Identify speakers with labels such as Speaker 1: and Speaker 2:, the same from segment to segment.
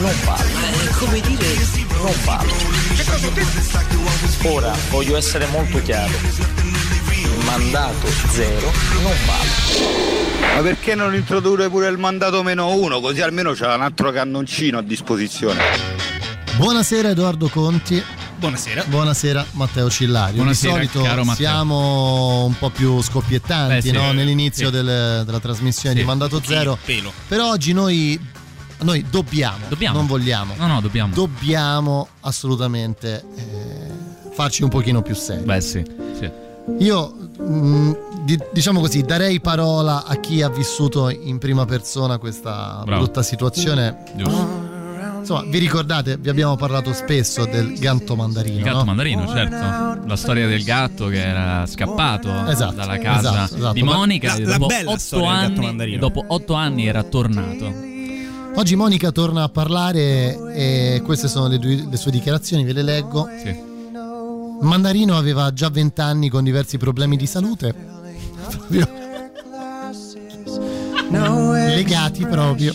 Speaker 1: Non vale.
Speaker 2: come dire.
Speaker 1: Non vale. Ora voglio essere molto chiaro. Il mandato zero non vale.
Speaker 3: Ma perché non introdurre pure il mandato meno uno? Così almeno c'è un altro cannoncino a disposizione.
Speaker 4: Buonasera Edoardo Conti.
Speaker 5: Buonasera.
Speaker 4: Buonasera Matteo Cillario.
Speaker 5: Buonasera,
Speaker 4: Di solito siamo un po' più scoppiettanti
Speaker 5: Beh, sì.
Speaker 4: no? nell'inizio
Speaker 5: Sì.
Speaker 4: del- della trasmissione
Speaker 5: Sì,
Speaker 4: di Mandato Zero.
Speaker 5: pelo.
Speaker 4: Però oggi noi, noi dobbiamo,
Speaker 5: Dobbiamo.
Speaker 4: non vogliamo,
Speaker 5: No, no, dobbiamo.
Speaker 4: dobbiamo assolutamente eh, farci un pochino più seri.
Speaker 5: Beh, sì. sì.
Speaker 4: Io mh, di- diciamo così, darei parola a chi ha vissuto in prima persona questa
Speaker 5: Bravo.
Speaker 4: brutta situazione.
Speaker 5: Giusto.
Speaker 4: Insomma, vi ricordate, vi abbiamo parlato spesso del gatto mandarino.
Speaker 5: Il gatto
Speaker 4: no?
Speaker 5: mandarino, certo. La storia del gatto che era scappato
Speaker 4: Esatto,
Speaker 5: dalla casa
Speaker 4: esatto, esatto.
Speaker 5: di Monica
Speaker 6: La- la
Speaker 5: dopo
Speaker 6: bella
Speaker 5: otto
Speaker 6: storia del gatto
Speaker 5: anni,
Speaker 6: mandarino.
Speaker 5: dopo otto anni era tornato.
Speaker 4: Oggi Monica torna a parlare e queste sono le, due- le sue dichiarazioni, ve le leggo.
Speaker 5: Sì.
Speaker 4: Mandarino aveva già 20 anni con diversi problemi di salute. Proprio legati proprio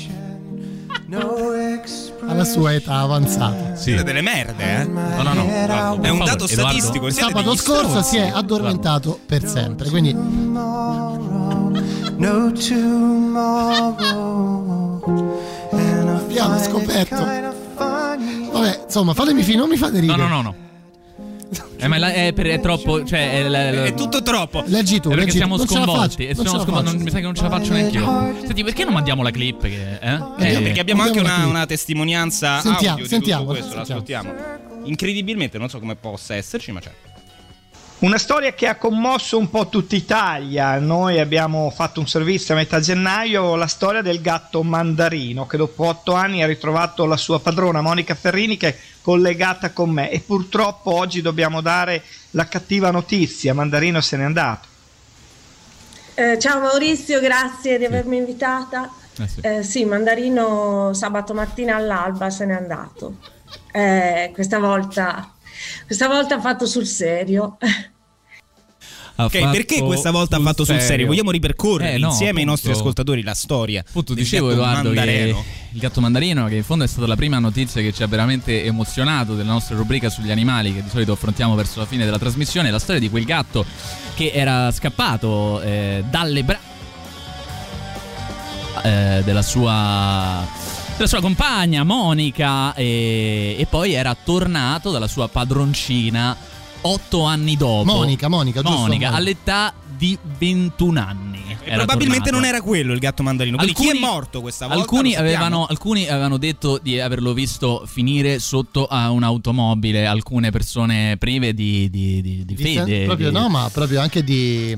Speaker 4: alla sua età avanzata.
Speaker 5: Sì.
Speaker 6: Siete delle merde, eh?
Speaker 5: No, no, no. Edoardo,
Speaker 6: È un dato
Speaker 5: Edoardo.
Speaker 6: statistico. siete
Speaker 4: Sabato scorso
Speaker 6: stronzi.
Speaker 4: si è addormentato per sempre, quindi abbiamo scoperto. Vabbè, insomma, fatemi finire, non mi fate
Speaker 5: No,
Speaker 4: ridere.
Speaker 5: no, no, no. Eh, ma la- è, per- è troppo. Cioè, è, la- la-
Speaker 6: È tutto troppo.
Speaker 4: Leggi tu,
Speaker 5: È perché
Speaker 4: leggi tu.
Speaker 5: siamo
Speaker 4: Non la
Speaker 5: sconvolti.
Speaker 4: faccio,
Speaker 5: e
Speaker 4: non
Speaker 5: siamo
Speaker 4: ce la
Speaker 5: sconvolti,
Speaker 4: faccio.
Speaker 5: non- mi sa che non ce la faccio neanche io. Senti, perché non mandiamo la clip? Che, eh?
Speaker 4: Eh,
Speaker 5: Eh,
Speaker 6: Perché abbiamo anche una, una testimonianza
Speaker 4: Sentiamo,
Speaker 6: audio di
Speaker 4: sentiamo,
Speaker 6: tutto questo,
Speaker 4: sentiamo.
Speaker 6: Incredibilmente, non so come possa esserci, ma c'è.
Speaker 7: Una storia che ha commosso un po' tutta Italia. Noi abbiamo fatto un servizio a metà gennaio, la storia del gatto Mandarino, che dopo otto anni ha ritrovato la sua padrona Monica Ferrini, che è collegata con me. E purtroppo oggi dobbiamo dare la cattiva notizia: Mandarino se n'è andato.
Speaker 8: Eh, ciao Maurizio, grazie di avermi invitata.
Speaker 5: eh, sì.
Speaker 8: Eh, sì, Mandarino sabato mattina all'alba se n'è andato. Eh, questa volta, questa volta ha fatto sul serio.
Speaker 6: Ok, perché questa volta ha fatto sul serio? Vogliamo ripercorrere
Speaker 5: Eh, no,
Speaker 6: insieme ai
Speaker 5: appunto.
Speaker 6: nostri ascoltatori la storia.
Speaker 5: Appunto,
Speaker 6: del
Speaker 5: dicevo
Speaker 6: gatto
Speaker 5: Edoardo
Speaker 6: mandareno.
Speaker 5: che il gatto mandarino, che in fondo è stata la prima notizia che ci ha veramente emozionato della nostra rubrica sugli animali, che di solito affrontiamo verso la fine della trasmissione, la storia di quel gatto che era scappato eh, dalle braccia eh, della sua della sua compagna Monica e, e poi era tornato dalla sua padroncina otto anni dopo
Speaker 4: Monica, Monica, giusto?
Speaker 5: Monica
Speaker 4: Monica.
Speaker 5: all'età di 21 anni
Speaker 6: E probabilmente
Speaker 5: tornato.
Speaker 6: non era quello il gatto mandarino. Quindi chi
Speaker 5: Alcuni-
Speaker 6: è morto questa volta?
Speaker 5: Alcuni avevano, alcuni avevano detto di averlo visto finire sotto a un'automobile, alcune persone prive di, di- di- di fede.
Speaker 4: proprio
Speaker 5: di-
Speaker 4: no, ma proprio anche di,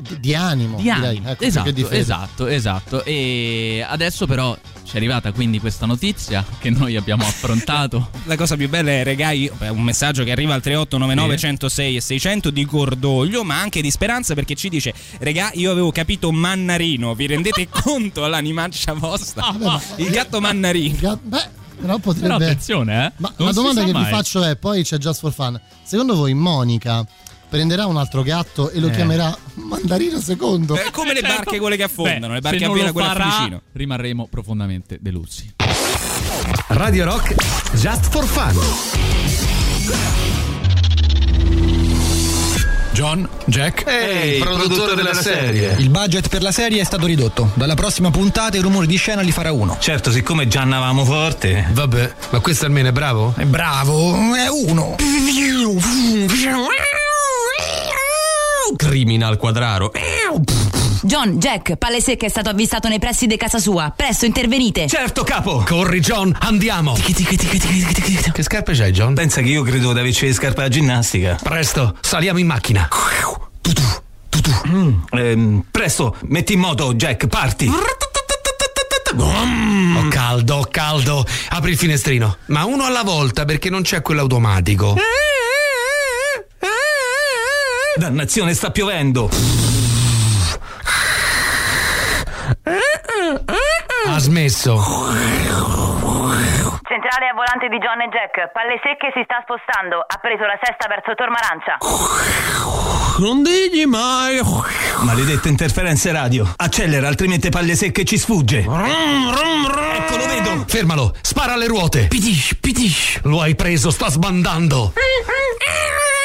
Speaker 4: di, di animo.
Speaker 5: di
Speaker 4: direi.
Speaker 5: animo.
Speaker 4: Ecco,
Speaker 5: esatto,
Speaker 4: che di fede.
Speaker 5: esatto, esatto. E adesso però ci è arrivata quindi questa notizia che noi abbiamo affrontato.
Speaker 6: La cosa più bella è, regai, un messaggio che arriva al 3899
Speaker 5: Sì.
Speaker 6: 106 e 600 di cordoglio, ma anche di speranza perché ci dice, regà, io avevo capito mannarino, vi rendete conto l'animaccia vostra? Il gatto mannarino.
Speaker 4: Il gatto- Beh, però potrebbe...
Speaker 5: Però attenzione, eh.
Speaker 4: Ma
Speaker 5: non
Speaker 4: la domanda che vi
Speaker 5: mai.
Speaker 4: faccio è, poi c'è Just for Fun. Secondo voi Monica prenderà un altro gatto e lo
Speaker 5: Eh.
Speaker 4: chiamerà Mandarino secondo?
Speaker 6: È come le barche quelle che affondano,
Speaker 5: Beh,
Speaker 6: le barche a
Speaker 5: lo
Speaker 6: quelle a
Speaker 5: farà,
Speaker 6: Fiumicino.
Speaker 5: rimarremo profondamente delusi.
Speaker 2: Radio Rock Just for Fun.
Speaker 9: John, Jack.
Speaker 2: Ehi, produttore della serie.
Speaker 9: Il budget per la serie è stato ridotto. Dalla prossima puntata i rumori di scena li farà uno.
Speaker 10: Certo, siccome già andavamo forte.
Speaker 2: Vabbè, ma questo almeno è bravo?
Speaker 9: È bravo, è uno.
Speaker 2: Criminal quadraro.
Speaker 11: John, Jack, Pale Secca è stato avvistato nei pressi di casa sua. Presto, intervenite.
Speaker 2: Certo, capo. Corri, John, andiamo. Che scarpe c'hai, John?
Speaker 10: Pensa che io credo di averci le scarpe da ginnastica.
Speaker 2: Presto, saliamo in macchina.
Speaker 10: Mm, ehm, presto, metti in moto, Jack, parti.
Speaker 2: Ho caldo, ho caldo. Apri il finestrino. Ma uno alla volta perché non c'è quello automatico.
Speaker 10: Dannazione, sta piovendo.
Speaker 2: Ha smesso.
Speaker 12: Centrale a volante di John e Jack. Palle secche si sta spostando. Ha preso la sesta verso Tormarancia.
Speaker 10: Non digli mai. Maledette interferenze radio. Accelera, altrimenti palle secche ci sfugge. Ecco, lo vedo.
Speaker 2: Fermalo, spara alle ruote. Pitish, pitish. Lo hai preso, sta sbandando.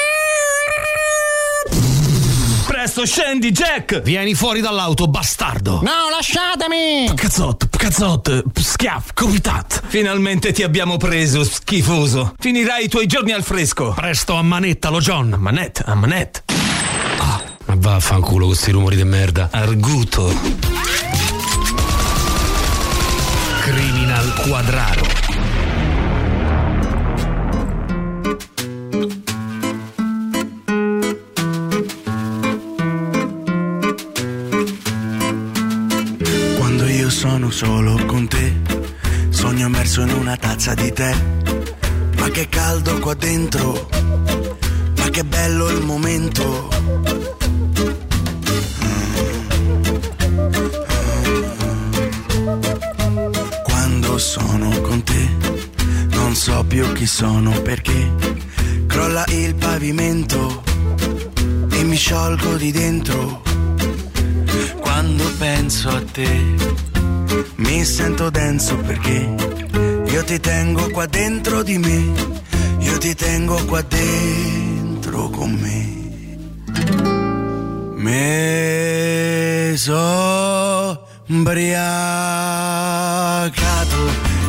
Speaker 10: Presto, scendi, Jack.
Speaker 2: Vieni fuori dall'auto, bastardo.
Speaker 9: No, lasciatemi!
Speaker 10: Cazzot, cazzot, schiaff, comitat. Finalmente ti abbiamo preso, schifoso. Finirai i tuoi giorni al fresco.
Speaker 2: Presto, ammanettalo, John.
Speaker 10: A manette, a manette.
Speaker 2: Ma vaffanculo questi rumori di merda.
Speaker 10: Arguto.
Speaker 2: Criminal Quadraro.
Speaker 13: Sono solo con te, sogno immerso in una tazza di tè. Ma che caldo qua dentro, ma che bello il momento. Quando sono con te, non so più chi sono perché crolla il pavimento e mi sciolgo di dentro. Quando penso a te, mi sento denso perché io ti tengo qua dentro di me, io ti tengo qua dentro con me. Me so ubriacato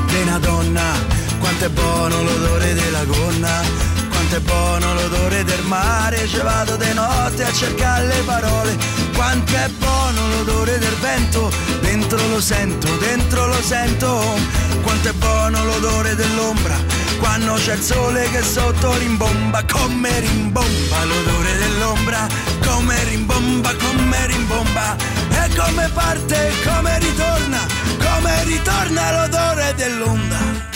Speaker 13: di una donna, quanto è buono l'odore della gonna, quanto è buono l'odore del mare, ci vado di notte a cercare le parole, quanto è buono l'odore del vento, dentro lo sento, dentro lo sento, quanto è buono l'odore dell'ombra, quando c'è il sole che sotto rimbomba, come rimbomba l'odore dell'ombra, come rimbomba, come rimbomba, e come parte, come ritorna, come ritorna l'odore dell'onda.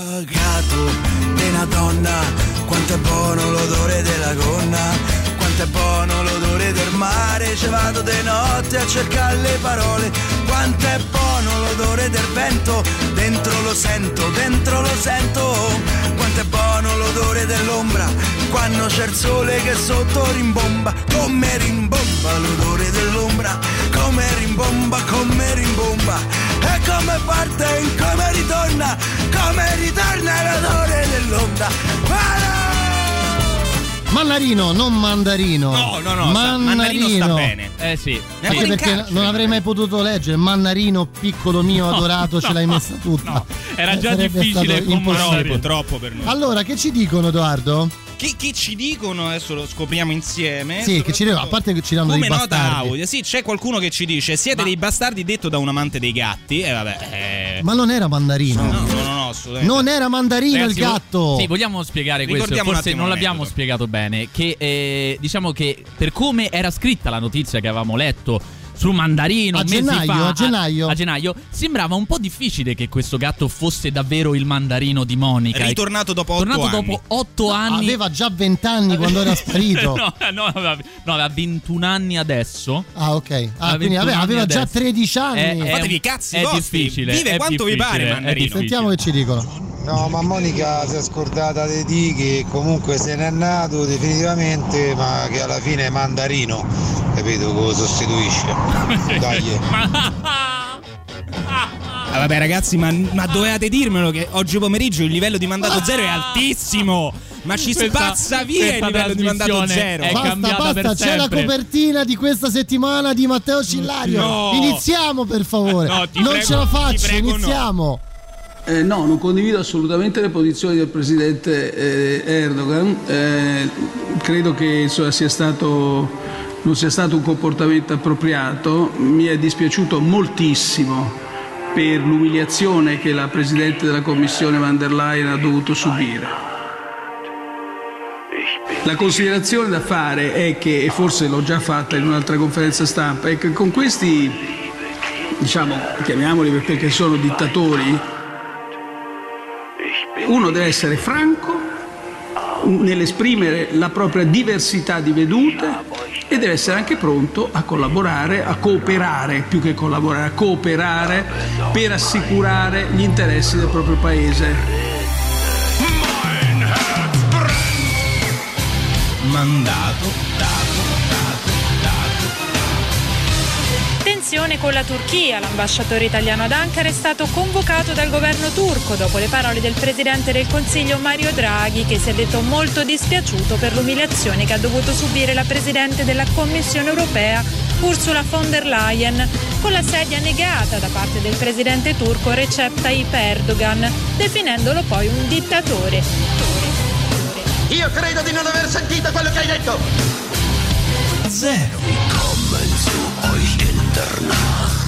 Speaker 13: donna, quanto è buono l'odore della gonna, quanto è buono l'odore del mare, ci vado di notte a cercare le parole, quanto è buono l'odore del vento, dentro lo sento, dentro lo sento, quanto è buono l'odore dell'ombra, quando c'è il sole che sotto rimbomba, come rimbomba l'odore dell'ombra, come rimbomba, come rimbomba, e come parte, come ritorna, come ritorna l'odore dell'onda. Ah!
Speaker 4: Mannarino, non mandarino.
Speaker 6: No, no, no, sta- Mannarino sta bene.
Speaker 5: Eh sì.
Speaker 4: Anche
Speaker 6: sì.
Speaker 4: perché non avrei mai potuto leggere Mannarino, piccolo mio
Speaker 5: No,
Speaker 4: adorato, ce
Speaker 5: no,
Speaker 4: l'hai messa tutta.
Speaker 5: Era
Speaker 4: Eh,
Speaker 5: già
Speaker 4: sarebbe
Speaker 5: difficile
Speaker 4: impossibile.
Speaker 6: Purtroppo per noi.
Speaker 4: Allora, che ci dicono, Edoardo?
Speaker 6: Chi, chi ci dicono, adesso lo scopriamo insieme.
Speaker 4: Sì, che ci dicono, a parte che ci danno
Speaker 6: Come
Speaker 4: dei
Speaker 6: nota
Speaker 4: bastardi.
Speaker 6: audio, sì, c'è qualcuno che ci dice: Siete dei bastardi, detto da un amante dei gatti. E vabbè, eh,
Speaker 4: Ma non era mandarino.
Speaker 6: no, no, no, no, assolutamente.
Speaker 4: Non era mandarino
Speaker 5: Ragazzi,
Speaker 4: il gatto.
Speaker 5: Sì, vogliamo spiegare questo.
Speaker 6: Ricordiamo un
Speaker 5: Forse non l'abbiamo
Speaker 6: aneddoto.
Speaker 5: spiegato bene. Che eh, diciamo che per come era scritta la notizia che avevamo letto su Mandarino
Speaker 4: A gennaio,
Speaker 5: fa,
Speaker 4: a gennaio.
Speaker 5: a gennaio, sembrava un po' difficile che questo gatto fosse davvero il mandarino di Monica.
Speaker 6: Ritornato dopo otto
Speaker 5: Tornato
Speaker 6: anni.
Speaker 5: dopo otto anni.
Speaker 4: Aveva già 20 anni quando era sparito.
Speaker 5: no, no, aveva, no, aveva 21 anni adesso.
Speaker 4: Ah, ok. Ah,
Speaker 5: Aveva
Speaker 4: quindi
Speaker 5: 21
Speaker 4: aveva, aveva già
Speaker 5: adesso.
Speaker 4: 13 anni.
Speaker 5: È- è
Speaker 6: Fatevi cazzi
Speaker 5: è
Speaker 6: vostri.
Speaker 5: difficile.
Speaker 6: Vive
Speaker 5: è
Speaker 6: quanto vi pare,
Speaker 5: difficile, è
Speaker 6: Mandarino.
Speaker 5: difficile.
Speaker 4: Sentiamo che ci dicono.
Speaker 14: No, ma Monica si è scordata di di che comunque se n'è nato definitivamente, ma che alla fine è mandarino, capito? Lo sostituisce. Dai.
Speaker 6: Ah, vabbè, ragazzi, ma, ma dovevate dirmelo che oggi pomeriggio il livello di mandato zero è altissimo. Ma ci
Speaker 5: Questa-
Speaker 6: spazza via il
Speaker 5: questa
Speaker 6: livello di mandato zero.
Speaker 5: è
Speaker 4: Basta,
Speaker 5: cambiata per
Speaker 4: basta, c'è la
Speaker 5: sempre.
Speaker 4: copertina di questa settimana di Matteo Cillario.
Speaker 6: No.
Speaker 4: Iniziamo per favore.
Speaker 6: No,
Speaker 4: non
Speaker 6: prego,
Speaker 4: ce la faccio,
Speaker 6: prego, no.
Speaker 4: iniziamo.
Speaker 15: Eh, no, non condivido assolutamente le posizioni del presidente eh, Erdogan. Eh, credo che insomma, sia stato, non sia stato un comportamento appropriato. Mi è dispiaciuto moltissimo per l'umiliazione che la presidente della Commissione van der Leyen ha dovuto subire. La considerazione da fare è che, e forse l'ho già fatta in un'altra conferenza stampa, è che con questi, diciamo, chiamiamoli perché sono dittatori, uno deve essere franco nell'esprimere la propria diversità di vedute e deve essere anche pronto a collaborare, a cooperare, più che collaborare, a cooperare per assicurare gli interessi del proprio paese.
Speaker 6: Mandato, dato,
Speaker 16: Tensione con la Turchia. L'ambasciatore italiano ad Ankara è stato convocato dal governo turco dopo le parole del presidente del Consiglio Mario Draghi che si è detto molto dispiaciuto per l'umiliazione che ha dovuto subire la presidente della Commissione europea Ursula von der Leyen con la sedia negata da parte del presidente turco Recep Tayyip Erdogan, definendolo poi un dittatore.
Speaker 17: Io credo di non aver sentito quello che hai detto.
Speaker 10: Zero.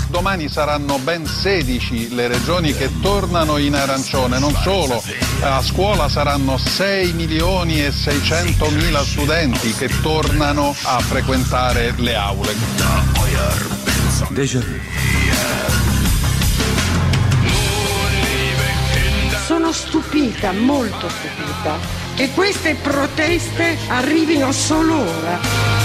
Speaker 18: Domani saranno ben 16 le regioni che tornano in arancione, non solo, a scuola saranno 6 milioni e 600 mila studenti che tornano a frequentare le aule.
Speaker 19: Sono stupita, molto stupita, che queste proteste arrivino solo ora.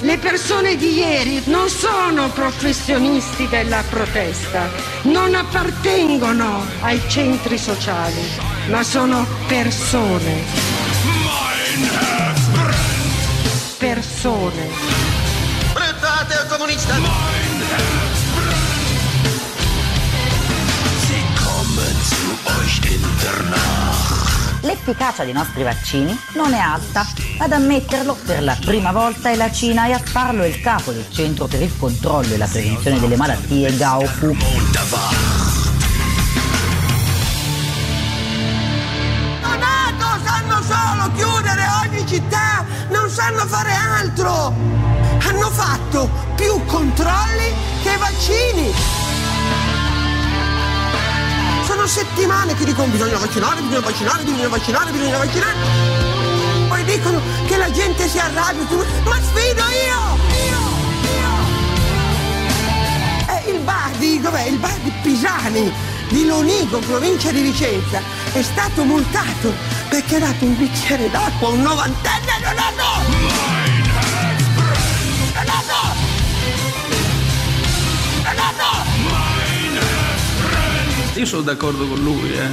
Speaker 19: Le persone di ieri non sono professionisti della protesta, non appartengono ai centri sociali, ma sono persone. Persone.
Speaker 17: Brutto ateo comunista.
Speaker 20: L'efficacia dei nostri vaccini non è alta. Ad ammetterlo per la prima volta è la Cina e a farlo è il capo del Centro per il controllo e la prevenzione delle malattie Gaofu.
Speaker 17: Donato sanno solo chiudere ogni città, non sanno fare altro. Hanno fatto più controlli che vaccini. Sono settimane che dicono bisogna vaccinare, bisogna vaccinare, bisogna vaccinare, bisogna vaccinare. Poi dicono che la gente si arrabbia, ma sfido io! Eh, il bar di, dov'è? Il bar di Pisani, di Lonigo, provincia di Vicenza, è stato multato perché ha dato un bicchiere d'acqua a un novantenne non hanno!
Speaker 15: Io sono d'accordo con lui, eh.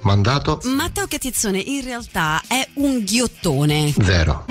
Speaker 21: Mandato
Speaker 22: Matteo Catizzone in realtà è un ghiottone.
Speaker 21: zero.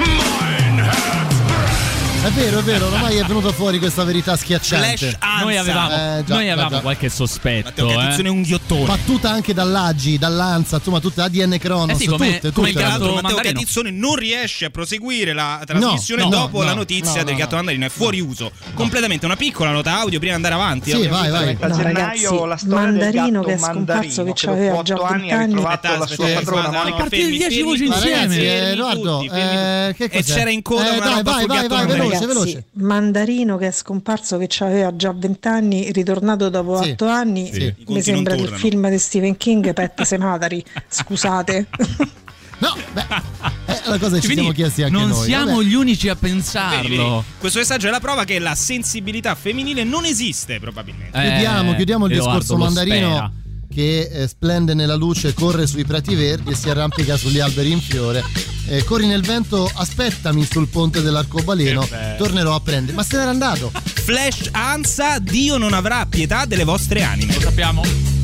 Speaker 4: È vero, è vero, ormai è venuta fuori questa verità schiacciante.
Speaker 5: Noi avevamo,
Speaker 4: Eh, già,
Speaker 5: noi avevamo
Speaker 4: già.
Speaker 5: qualche sospetto.
Speaker 6: Matteo
Speaker 5: eh.
Speaker 6: è un ghiottone.
Speaker 4: Battuta anche dall'Aggi, dall'Anza, insomma, tutte ADN Cronos,
Speaker 5: Eh sì, come-
Speaker 4: tutte,
Speaker 5: come
Speaker 4: tutte.
Speaker 5: il gatto
Speaker 6: Matteo
Speaker 5: mandarino.
Speaker 6: Catizzone non riesce a proseguire la trasmissione
Speaker 4: No, no,
Speaker 6: dopo
Speaker 4: no,
Speaker 6: la
Speaker 4: no,
Speaker 6: notizia
Speaker 4: no,
Speaker 6: del gatto
Speaker 4: no.
Speaker 6: mandarino. È fuori uso. Completamente una piccola nota audio prima di andare avanti.
Speaker 4: Sì, vai, vai.
Speaker 7: A No, gennaio
Speaker 8: ragazzi,
Speaker 7: la storia
Speaker 8: Mandarino
Speaker 7: del gatto
Speaker 8: che è scomparso,
Speaker 7: Mandarino,
Speaker 8: che già
Speaker 7: 8 anni ha
Speaker 8: 20 anni.
Speaker 7: ritrovato la
Speaker 6: Aspetta,
Speaker 7: sua padrona. Monica.
Speaker 5: partite
Speaker 6: fermi,
Speaker 5: 10
Speaker 6: fermi
Speaker 5: voci insieme.
Speaker 6: fermi
Speaker 4: eh, eh, che
Speaker 6: E
Speaker 4: cos'è?
Speaker 6: c'era in coda
Speaker 4: Eh,
Speaker 6: una roba
Speaker 4: vai,
Speaker 6: sul
Speaker 4: vai,
Speaker 6: gatto
Speaker 4: vai,
Speaker 6: mandarino.
Speaker 4: Veloce,
Speaker 8: Ragazzi,
Speaker 4: veloce.
Speaker 8: Mandarino che è scomparso che aveva già 20 anni, ritornato dopo
Speaker 4: Sì.
Speaker 8: 8 anni, mi sembra
Speaker 6: non
Speaker 8: del film di Stephen King, Pet Sematari. Scusate.
Speaker 4: No, beh, è la cosa che ci
Speaker 5: Quindi
Speaker 4: siamo chiesti anche
Speaker 5: non
Speaker 4: noi.
Speaker 5: siamo
Speaker 4: vabbè.
Speaker 5: gli unici a
Speaker 6: Vedi, vedi,
Speaker 5: pensarlo.
Speaker 6: Questo messaggio è la prova che la sensibilità femminile non esiste probabilmente.
Speaker 5: Eh,
Speaker 4: Chiudiamo, chiudiamo il
Speaker 5: Edoardo
Speaker 4: discorso mandarino
Speaker 5: spera.
Speaker 4: Che eh, splende nella luce, corre sui prati verdi e si arrampica sugli alberi in fiore. Eh, corri nel vento, aspettami sul ponte dell'arcobaleno, tornerò a prendere. Ma se n'era andato.
Speaker 6: Flash Ansa, Dio non avrà pietà delle vostre anime.
Speaker 5: Lo sappiamo.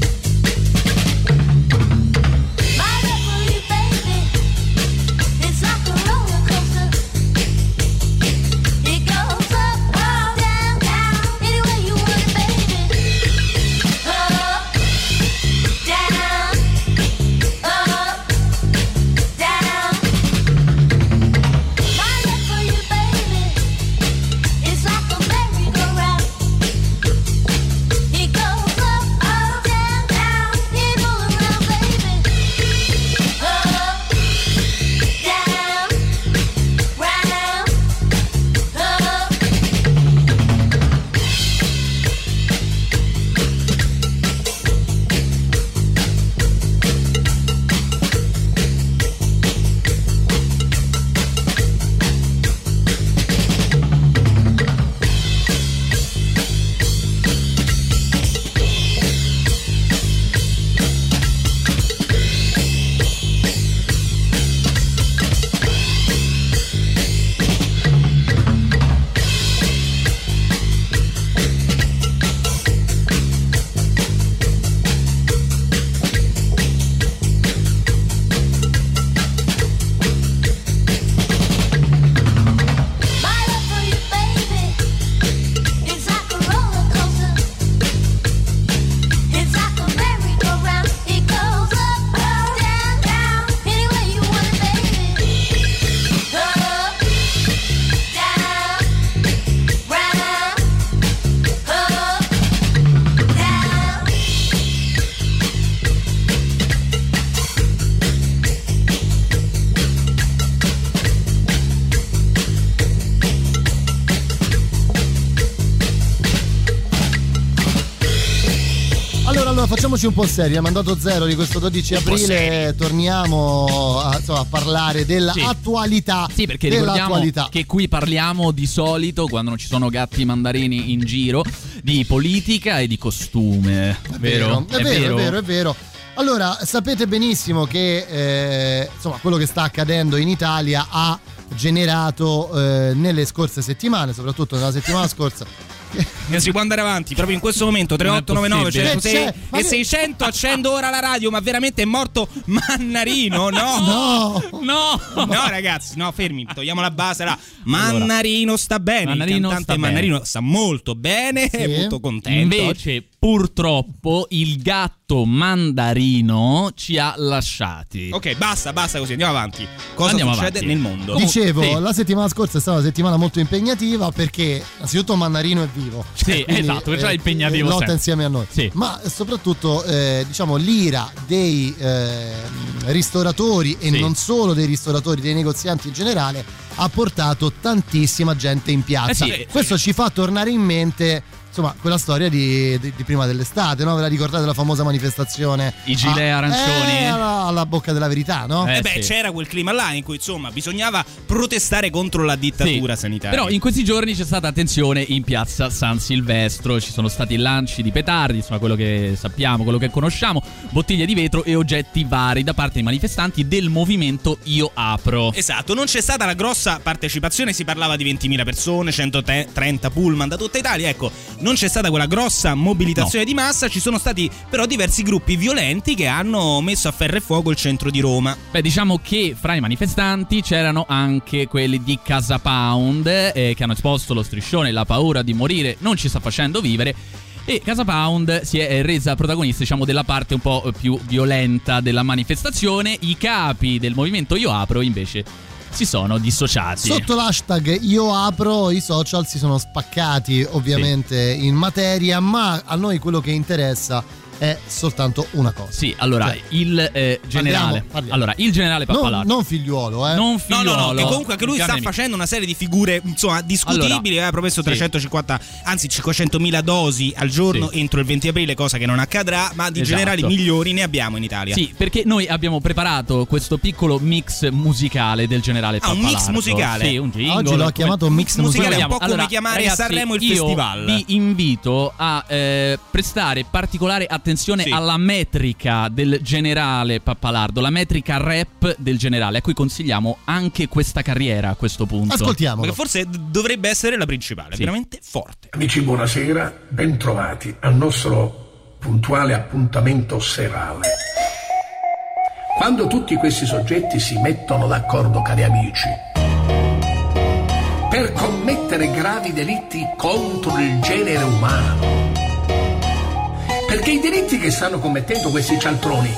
Speaker 4: Facciamoci un po' seri, è mandato zero di questo 12 aprile, torniamo a, insomma, a parlare dell'attualità.
Speaker 5: Sì, perché ricordiamo
Speaker 4: dell'attualità.
Speaker 5: che qui parliamo di solito, quando non ci sono gatti mandarini in giro, di politica e di costume.
Speaker 4: È vero, è vero, è vero, è vero. Allora, sapete benissimo che eh, insomma, quello che sta accadendo in Italia ha generato eh, nelle scorse settimane, soprattutto nella settimana scorsa,
Speaker 6: Non si può andare avanti proprio in questo momento 3899
Speaker 4: possibile.
Speaker 6: 106
Speaker 4: Eh,
Speaker 6: e
Speaker 4: che-
Speaker 6: 600 accendo ora la radio ma veramente è morto Mannarino no
Speaker 4: no
Speaker 5: no
Speaker 6: no ragazzi no fermi togliamo la base là. Mannarino sta bene
Speaker 5: Mannarino sta bene.
Speaker 6: Mannarino sta molto bene è molto contento
Speaker 5: Invece, purtroppo, il gatto mandarino ci ha lasciati.
Speaker 6: ok basta basta così andiamo avanti cosa
Speaker 5: Andiamo
Speaker 6: succede
Speaker 5: avanti.
Speaker 6: nel mondo
Speaker 4: Dicevo, la settimana scorsa è stata una settimana molto impegnativa perché innanzitutto Mannarino è vivo.
Speaker 5: Sì,
Speaker 4: Quindi,
Speaker 5: esatto, perciò è
Speaker 4: eh,
Speaker 5: impegnativo
Speaker 4: Lotta
Speaker 5: sempre.
Speaker 4: insieme a noi.
Speaker 5: Sì.
Speaker 4: Ma soprattutto eh, diciamo l'ira dei eh, ristoratori e
Speaker 5: Sì.
Speaker 4: non solo dei ristoratori, dei negozianti in generale ha portato tantissima gente in piazza.
Speaker 5: Eh sì.
Speaker 4: Questo ci fa tornare in mente insomma quella storia di, di- di prima dell'estate, no? Ve la ricordate la famosa manifestazione?
Speaker 5: I gilet
Speaker 4: a-
Speaker 5: arancioni?
Speaker 4: eh, alla, alla bocca della verità, no?
Speaker 6: Eh beh, c'era quel clima là in cui insomma bisognava protestare contro la dittatura sanitaria.
Speaker 5: Però in questi giorni c'è stata attenzione in piazza San Silvestro, ci sono stati lanci di petardi, insomma quello che sappiamo, quello che conosciamo, bottiglie di vetro e oggetti vari da parte dei manifestanti del movimento Io Apro.
Speaker 6: Esatto, non c'è stata la grossa partecipazione, si parlava di 20.000 persone, 130 pullman da tutta Italia, ecco, non c'è stata quella grossa mobilitazione di massa, ci sono stati però diversi gruppi violenti che hanno messo a ferro e fuoco il centro di Roma.
Speaker 5: Beh, diciamo che fra i manifestanti c'erano anche quelli di Casa Pound eh, che hanno esposto lo striscione La paura di morire non ci sta facendo vivere. E Casa Pound si è resa protagonista, diciamo, della parte un po' più violenta della manifestazione. I capi del movimento Io Apro, invece, si sono dissociati.
Speaker 4: Sotto l'hashtag io apro i social si sono spaccati ovviamente in materia, ma a noi quello che interessa è soltanto una cosa.
Speaker 5: Sì, allora
Speaker 4: Cioè,
Speaker 5: il eh, generale.
Speaker 4: parliamo, parliamo.
Speaker 5: Allora, il generale
Speaker 4: non,
Speaker 5: Pappalardo.
Speaker 4: non figliuolo, eh.
Speaker 5: Non
Speaker 6: No,
Speaker 5: figliuolo.
Speaker 6: no, no, che comunque anche lui sta facendo una serie di figure, insomma, discutibili. aveva promesso
Speaker 5: sì.
Speaker 6: 350, anzi 500.000 dosi al giorno
Speaker 5: Sì.
Speaker 6: entro il 20 aprile, cosa che non accadrà, ma di
Speaker 5: Esatto.
Speaker 6: generali migliori ne abbiamo in Italia.
Speaker 5: Sì, perché noi abbiamo preparato questo piccolo mix musicale del generale
Speaker 6: Ah, un mix
Speaker 5: Pappalardo.
Speaker 6: musicale?
Speaker 5: Sì, un jingle.
Speaker 4: Oggi l'ho chiamato mix
Speaker 6: musicale,
Speaker 4: musicale.
Speaker 6: un po' come chiamare
Speaker 5: ragazzi,
Speaker 6: Sanremo il
Speaker 5: io
Speaker 6: festival.
Speaker 5: Vi invito a eh, prestare particolare attenzione
Speaker 6: Sì.
Speaker 5: alla metrica del generale Pappalardo, la metrica rap del generale, a cui consigliamo anche questa carriera a questo punto.
Speaker 6: Perché forse dovrebbe essere la principale,
Speaker 5: Sì.
Speaker 6: veramente forte.
Speaker 23: Amici, buonasera, bentrovati al nostro puntuale appuntamento serale. Quando tutti questi soggetti si mettono d'accordo, cari amici, per commettere gravi delitti contro il genere umano, perché i delitti che stanno commettendo questi cialtroni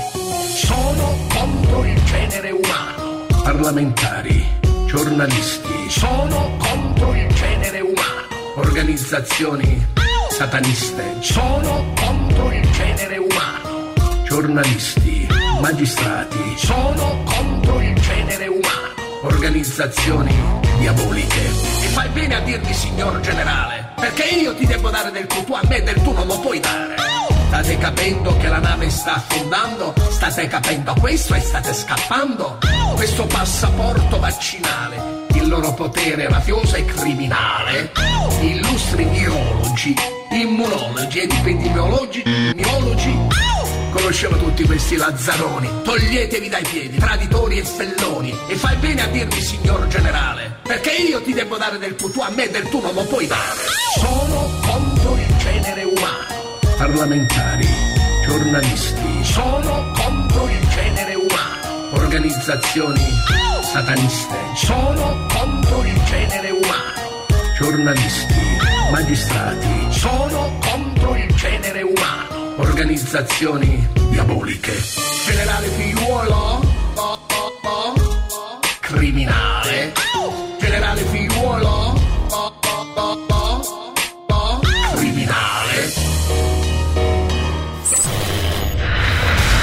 Speaker 23: sono contro il genere umano. Parlamentari, giornalisti, sono contro il genere umano. Organizzazioni sataniste, sono contro il genere umano. Giornalisti, magistrati, sono contro il genere umano. Organizzazioni diaboliche. E fai bene a dirmi, signor generale, perché io ti devo dare del tu a me del tu non lo puoi dare. State capendo che la nave sta affondando? State capendo questo e state scappando? Questo passaporto vaccinale, il loro potere mafioso e criminale, illustri virologi, immunologi ed epidemiologi, miologi, conoscevo tutti questi lazzaroni, toglietevi dai piedi, traditori e felloni, e fai bene a dirmi, signor generale, perché io ti devo dare del tu, tu a me del tu non lo puoi dare. Sono contro il genere umano parlamentari, giornalisti, sono contro il genere umano. Organizzazioni sataniste, sono contro il genere umano. Giornalisti, magistrati, sono contro il genere umano. Organizzazioni diaboliche. Generale figliuolo, oh, oh, oh, criminale.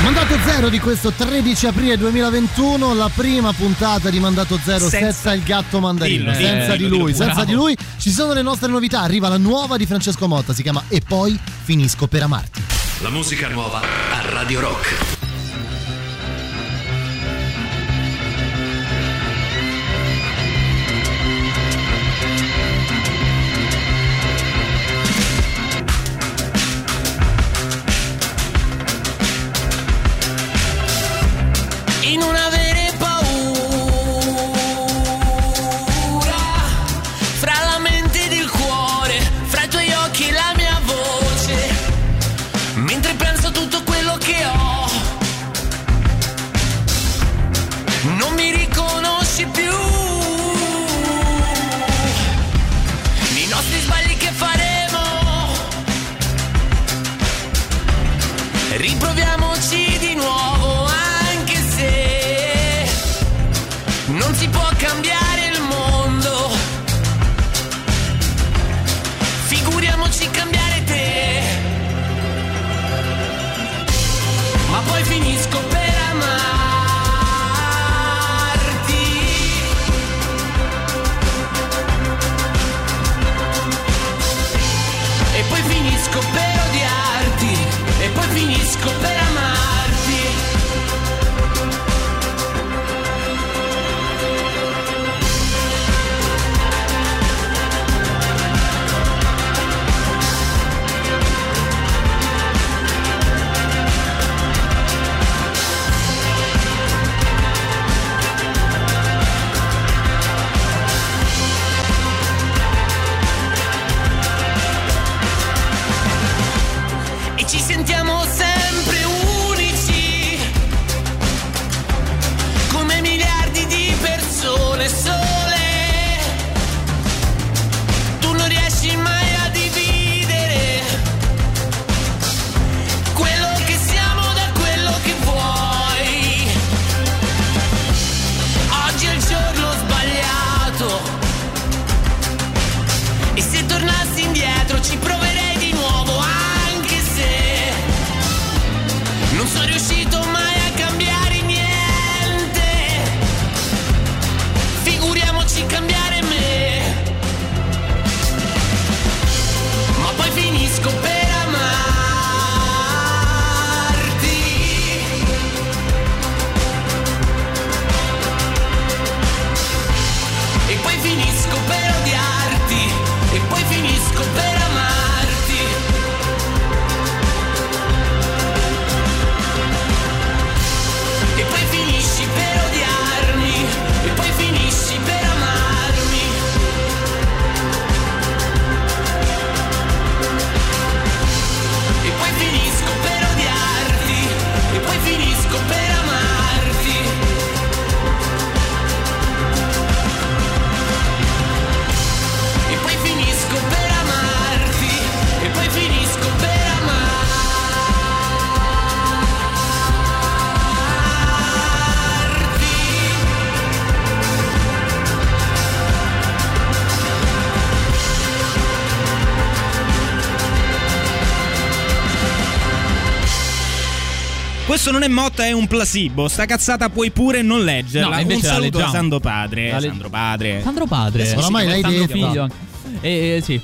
Speaker 4: Mandato zero di questo 13 aprile 2021, la prima puntata di Mandato Zero senza,
Speaker 6: Senza-
Speaker 4: il gatto mandarino,
Speaker 6: Dillo,
Speaker 4: senza
Speaker 6: eh,
Speaker 4: di
Speaker 6: dillo,
Speaker 4: lui,
Speaker 6: dillo,
Speaker 4: senza
Speaker 6: bravo.
Speaker 4: di lui. Ci sono le nostre novità, arriva la nuova di Francesco Motta, si chiama E poi finisco per amarti.
Speaker 2: La musica nuova a Radio Rock.
Speaker 6: Questo non è Motta, è un placebo. Sta cazzata puoi pure non leggerla.
Speaker 5: No,
Speaker 6: un
Speaker 5: la
Speaker 6: saluto
Speaker 5: leggiamo.
Speaker 6: Sandro Padre.
Speaker 5: La le-
Speaker 6: Sandro Padre.
Speaker 5: Sandro Padre.
Speaker 6: Sì,
Speaker 5: Oramai
Speaker 6: sì,
Speaker 5: l'hai detto.
Speaker 6: Figlio.
Speaker 5: Eh, eh, sì.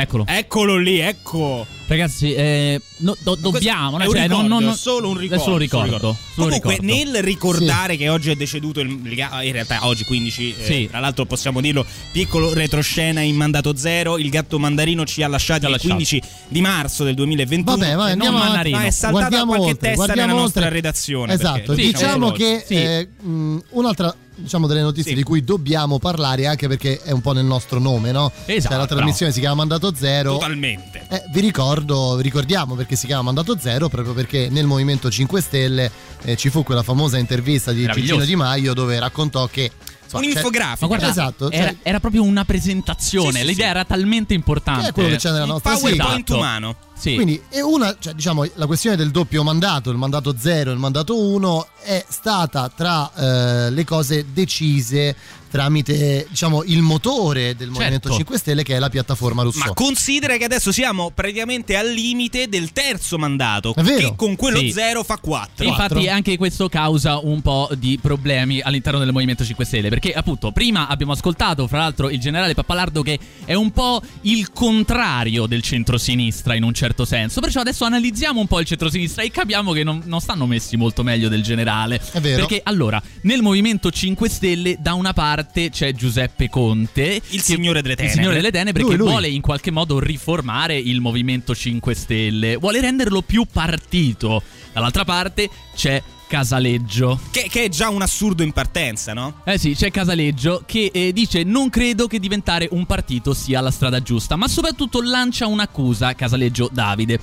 Speaker 5: Eccolo.
Speaker 6: Eccolo lì, ecco.
Speaker 5: Ragazzi, eh, no- do- dobbiamo.
Speaker 6: È
Speaker 5: Cioè, non-
Speaker 6: ricordo,
Speaker 5: non- non-
Speaker 6: è solo un ricordo.
Speaker 5: È solo un ricordo.
Speaker 6: solo un
Speaker 5: solo un
Speaker 6: Comunque,
Speaker 5: ricordo.
Speaker 6: nel ricordare che oggi è deceduto il, in realtà oggi 15, eh,
Speaker 5: Sì.
Speaker 6: tra l'altro possiamo dirlo, piccolo retroscena in mandato zero, il gatto mandarino ci ha lasciati il
Speaker 5: lasciato.
Speaker 6: 15 di marzo del 2021.
Speaker 4: Vabbè, ma
Speaker 6: E
Speaker 4: andiamo
Speaker 6: non
Speaker 4: avanti.
Speaker 6: Mannarino. Ma è saltata qualche
Speaker 4: oltre,
Speaker 6: testa nella nostra
Speaker 4: oltre.
Speaker 6: redazione.
Speaker 4: Esatto,
Speaker 6: perché-
Speaker 4: diciamo
Speaker 6: veloci.
Speaker 4: che
Speaker 6: Sì.
Speaker 4: eh, mh, un'altra diciamo delle notizie di cui dobbiamo parlare anche perché è un po' nel nostro nome, no?
Speaker 5: Esatto,
Speaker 4: Cioè, la trasmissione si chiama Mandato Zero.
Speaker 6: Totalmente.
Speaker 4: Eh, vi ricordo, vi ricordiamo perché si chiama Mandato Zero, proprio perché nel Movimento 5 Stelle eh, ci fu quella famosa intervista di. Cicino Di Maio dove raccontò che insomma, c'è-
Speaker 6: Un'infografica.
Speaker 5: Ma guarda,
Speaker 4: esatto,
Speaker 5: era,
Speaker 4: cioè-
Speaker 5: era proprio una presentazione.
Speaker 4: Sì,
Speaker 5: L'idea
Speaker 4: sì.
Speaker 5: era talmente importante.
Speaker 4: Che è quello che c'è nella nostra
Speaker 5: PowerPoint
Speaker 4: sigla.
Speaker 5: umano. Sì.
Speaker 4: Quindi una, cioè, diciamo, la questione del doppio mandato, il mandato 0 e il mandato 1, è stata tra eh, le cose decise tramite diciamo il motore del Movimento
Speaker 6: Certo.
Speaker 4: 5 Stelle che è la piattaforma Rousseau.
Speaker 6: Ma considera che adesso siamo praticamente al limite del terzo mandato,
Speaker 4: È vero.
Speaker 6: che con quello
Speaker 5: Sì.
Speaker 6: zero fa 4.
Speaker 5: Infatti anche questo causa un po' di problemi all'interno del Movimento 5 Stelle perché appunto prima abbiamo ascoltato fra l'altro il generale Pappalardo che è un po' il contrario del centrosinistra in un certo senso perciò adesso analizziamo un po' il centrosinistra e capiamo che non, non stanno messi molto meglio del generale
Speaker 4: È vero.
Speaker 5: perché allora nel Movimento 5 Stelle da una parte c'è Giuseppe Conte
Speaker 6: Il signore delle
Speaker 5: il
Speaker 6: tenebre.
Speaker 5: signore delle tenebre
Speaker 4: Lui,
Speaker 5: che
Speaker 4: lui.
Speaker 5: vuole in qualche modo riformare il Movimento 5 Stelle, vuole renderlo più partito. Dall'altra parte c'è Casaleggio.
Speaker 6: Che, che è già un assurdo in partenza, no?
Speaker 5: Eh sì, c'è Casaleggio che eh, dice non credo che diventare un partito sia la strada giusta, ma soprattutto lancia un'accusa, Casaleggio Davide.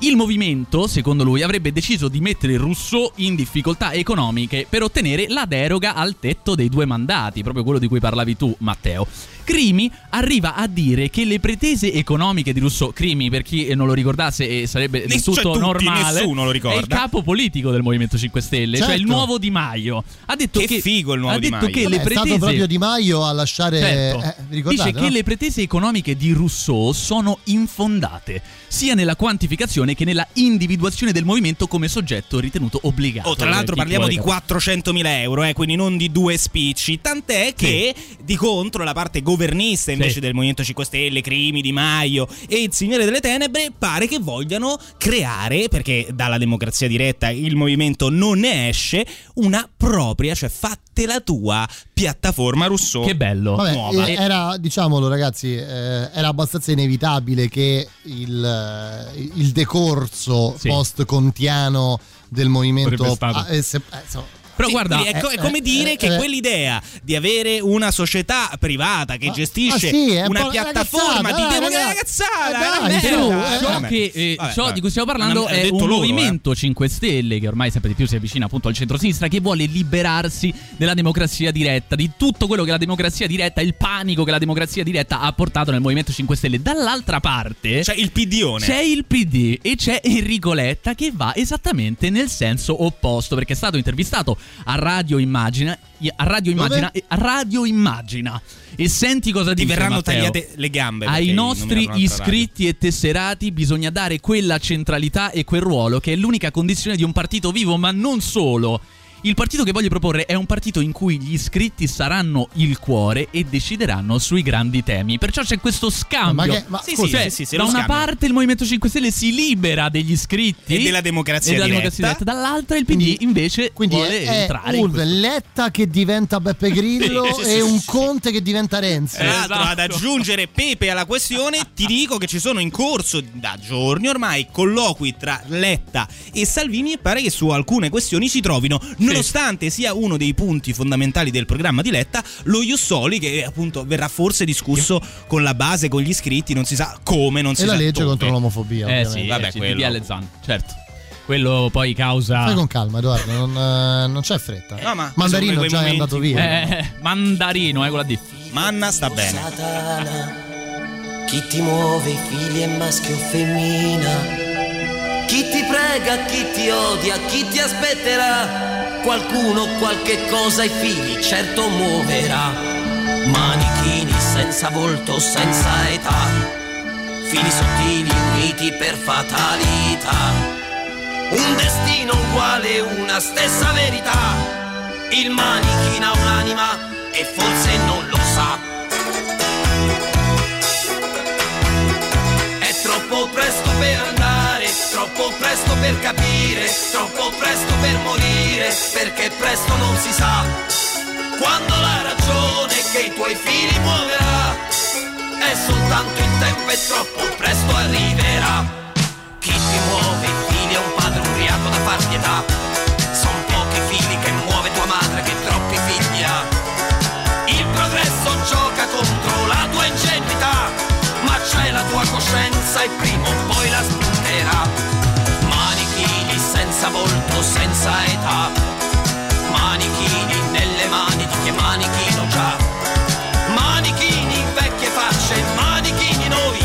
Speaker 5: Il movimento, secondo lui, avrebbe deciso di mettere Rousseau in difficoltà economiche per ottenere la deroga al tetto dei due mandati, proprio quello di cui parlavi tu, Matteo. Crimi arriva a dire che le pretese economiche di Rousseau, Crimi per chi non lo ricordasse sarebbe del
Speaker 6: cioè
Speaker 5: tutto
Speaker 6: tutti,
Speaker 5: normale,
Speaker 6: nessuno lo
Speaker 5: è il
Speaker 6: ricorda.
Speaker 5: capo politico del Movimento 5 Stelle, cioè il
Speaker 4: Certo.
Speaker 5: nuovo Di Maio. Ha detto
Speaker 6: Che
Speaker 5: che,
Speaker 6: figo il nuovo
Speaker 5: ha
Speaker 6: Di
Speaker 5: detto
Speaker 6: Maio.
Speaker 5: che
Speaker 4: Vabbè,
Speaker 5: le
Speaker 4: è stato
Speaker 5: pretese
Speaker 4: proprio Di Maio a lasciare
Speaker 5: Certo.
Speaker 4: eh,
Speaker 5: Dice
Speaker 4: no?
Speaker 5: che le pretese economiche di Rousseau sono infondate, sia nella quantificazione che nella individuazione del movimento come soggetto ritenuto obbligato.
Speaker 6: Oh, tra l'altro parliamo di
Speaker 5: capire.
Speaker 6: 400.000 euro, eh, quindi non di due spicci. Tant'è che di contro la parte governista invece
Speaker 5: Sì.
Speaker 6: del Movimento 5 Stelle, Crimi, Di Maio e il Signore delle Tenebre pare che vogliano creare, perché dalla democrazia diretta il movimento non ne esce, una propria, cioè fatte la tua piattaforma Rousseau.
Speaker 5: Che bello.
Speaker 4: Vabbè,
Speaker 6: nuova.
Speaker 4: eh, era, diciamolo ragazzi, eh, era abbastanza inevitabile che il, eh, il decorso
Speaker 5: Sì.
Speaker 4: post-contiano del movimento...
Speaker 5: Sarebbe stato.
Speaker 4: ah, eh, se- eh, insomma,
Speaker 6: Sì,
Speaker 5: Però guarda,
Speaker 6: quindi è, co- è
Speaker 4: eh,
Speaker 6: come
Speaker 4: eh,
Speaker 6: dire
Speaker 4: eh,
Speaker 6: che
Speaker 4: eh.
Speaker 6: quell'idea di avere una società privata che
Speaker 4: Ma-
Speaker 6: gestisce
Speaker 4: ma sì, è un
Speaker 6: una
Speaker 4: po'
Speaker 6: piattaforma di
Speaker 4: dai,
Speaker 6: demo-
Speaker 4: ragazzi.
Speaker 6: ragazzata, è.
Speaker 5: Ciò, di cui stiamo parlando è un
Speaker 6: loro,
Speaker 5: movimento 5 Stelle che ormai sempre di più si avvicina appunto al centro-sinistra che vuole liberarsi della democrazia diretta, di tutto quello che la democrazia diretta, il panico che la democrazia diretta ha portato nel Movimento 5 Stelle. Dall'altra parte
Speaker 6: C'è il PDone.
Speaker 5: c'è il PD e c'è Enrico Letta che va esattamente nel senso opposto perché è stato intervistato a Radio Immagina a Radio Immagina e a Radio Immagina e senti cosa
Speaker 6: Ti
Speaker 5: dice
Speaker 6: verranno
Speaker 5: Matteo.
Speaker 6: tagliate le gambe.
Speaker 5: Ai nostri
Speaker 6: un'altra radio.
Speaker 5: iscritti e tesserati bisogna dare quella centralità e quel ruolo che è l'unica condizione di un partito vivo, ma non solo. Il partito che voglio proporre è un partito in cui gli iscritti saranno il cuore e decideranno sui grandi temi. Perciò c'è questo scambio.
Speaker 4: Ma che- ma
Speaker 6: Sì,
Speaker 4: scusa,
Speaker 6: sì,
Speaker 5: Cioè,
Speaker 6: sì, sì,
Speaker 5: da una
Speaker 6: scambio.
Speaker 5: parte il Movimento 5 Stelle si libera degli iscritti
Speaker 6: E della democrazia
Speaker 5: e della
Speaker 6: diretta.
Speaker 5: democrazia diretta, dall'altra il PD
Speaker 4: Quindi-
Speaker 5: invece
Speaker 4: Quindi
Speaker 5: vuole
Speaker 4: è
Speaker 5: entrare in
Speaker 4: un Letta che diventa Beppe Grillo e
Speaker 6: sì,
Speaker 4: un
Speaker 6: sì.
Speaker 4: Conte che diventa Renzi.
Speaker 6: Tra l'altro,
Speaker 5: Esatto.
Speaker 6: ad aggiungere Pepe alla questione, ti dico che ci sono in corso da giorni ormai colloqui tra Letta e Salvini e pare che su alcune questioni si trovino, nonostante sia uno dei punti fondamentali del programma di Letta, lo Jussoli che appunto verrà forse discusso con la base, con gli iscritti, non si sa come, non si
Speaker 4: E
Speaker 6: sa
Speaker 4: la legge
Speaker 6: dove.
Speaker 4: contro l'omofobia.
Speaker 5: Eh
Speaker 4: ovviamente.
Speaker 5: sì,
Speaker 6: Vabbè,
Speaker 5: vabbè,
Speaker 6: quello.
Speaker 5: Zan, certo. Quello poi causa
Speaker 4: Fai con calma, Edoardo, non, eh, non c'è fretta.
Speaker 6: No, ma
Speaker 4: Mandarino già è andato via.
Speaker 5: eh, mandarino, eh, quella di
Speaker 6: Manna sta bene.
Speaker 24: Satana, chi ti muove figli è maschio o femmina? Chi ti prega, chi ti odia, chi ti aspetterà? Qualcuno qualche cosa ai figli certo muoverà. Manichini senza volto, senza età. Fili sottili uniti per fatalità. Un destino uguale, una stessa verità. Il manichino ha un'anima e forse non lo sa. Capire, troppo presto per morire, perché presto non si sa. Quando la ragione che i tuoi figli muoverà è soltanto il tempo e troppo presto arriverà. Chi ti muove i figli è un padre ubriaco da far pietà. Son pochi figli che muove tua madre che troppi figli ha. Il progresso gioca contro la tua ingenuità, ma c'è la tua coscienza e prima o poi senza età. Manichini nelle mani di chi è manichino già. Manichini vecchie facce, manichini noi.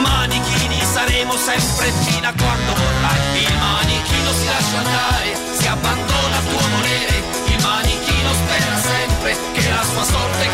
Speaker 24: Manichini saremo sempre fino a quando vorrai. Il manichino si lascia andare, si abbandona al tuo volere. Il manichino spera sempre che la sua sorte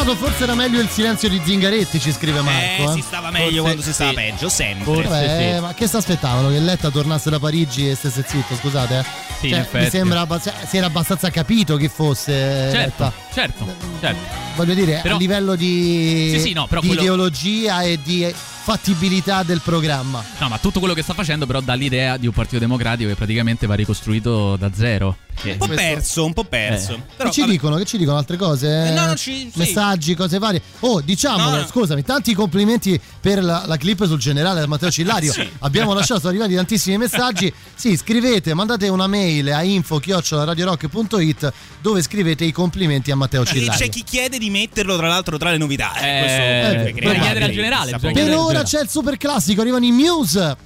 Speaker 4: sommato forse era meglio il silenzio di Zingaretti, ci scrive Marco.
Speaker 6: Eh,
Speaker 4: eh.
Speaker 6: si stava meglio
Speaker 4: Forse-
Speaker 6: quando si stava
Speaker 4: sì.
Speaker 6: peggio, sempre.
Speaker 4: Vabbè, ma che si aspettavano? Che Letta tornasse da Parigi e stesse zitto, scusate? eh?
Speaker 5: Sì,
Speaker 4: Cioè, mi sembra abbaz- si era abbastanza capito chi fosse
Speaker 5: Certo,
Speaker 4: Letta.
Speaker 5: certo, certo.
Speaker 4: Voglio dire,
Speaker 5: Però-
Speaker 4: a livello di,
Speaker 5: Sì, sì, no,
Speaker 4: di
Speaker 5: quello-
Speaker 4: ideologia e di fattibilità del programma.
Speaker 5: No, ma tutto quello che sta facendo però dà l'idea di un partito democratico che praticamente va ricostruito da zero.
Speaker 6: Un po' perso, un po' perso.
Speaker 5: Eh.
Speaker 6: Però,
Speaker 4: che ci
Speaker 6: vabbè.
Speaker 4: dicono? Che ci dicono altre cose?
Speaker 6: Eh, no, non ci- sì.
Speaker 4: Messaggi, cose varie. Oh, diciamolo,
Speaker 6: No, no.
Speaker 4: scusami, tanti complimenti per la, la clip sul generale Matteo Cillario.
Speaker 6: Sì.
Speaker 4: Abbiamo lasciato, sono arrivati tantissimi messaggi. Sì, scrivete, mandate una mail a info-radiorock.it dove scrivete i complimenti a Matteo
Speaker 6: E
Speaker 4: Cillario.
Speaker 6: c'è chi chiede di metterlo, tra l'altro, tra le novità. Eh,
Speaker 5: Eh,
Speaker 6: questo creare
Speaker 5: chiedere al generale,
Speaker 4: Per
Speaker 5: chiedere-
Speaker 4: ora c'è il super classico, arrivano i Muse.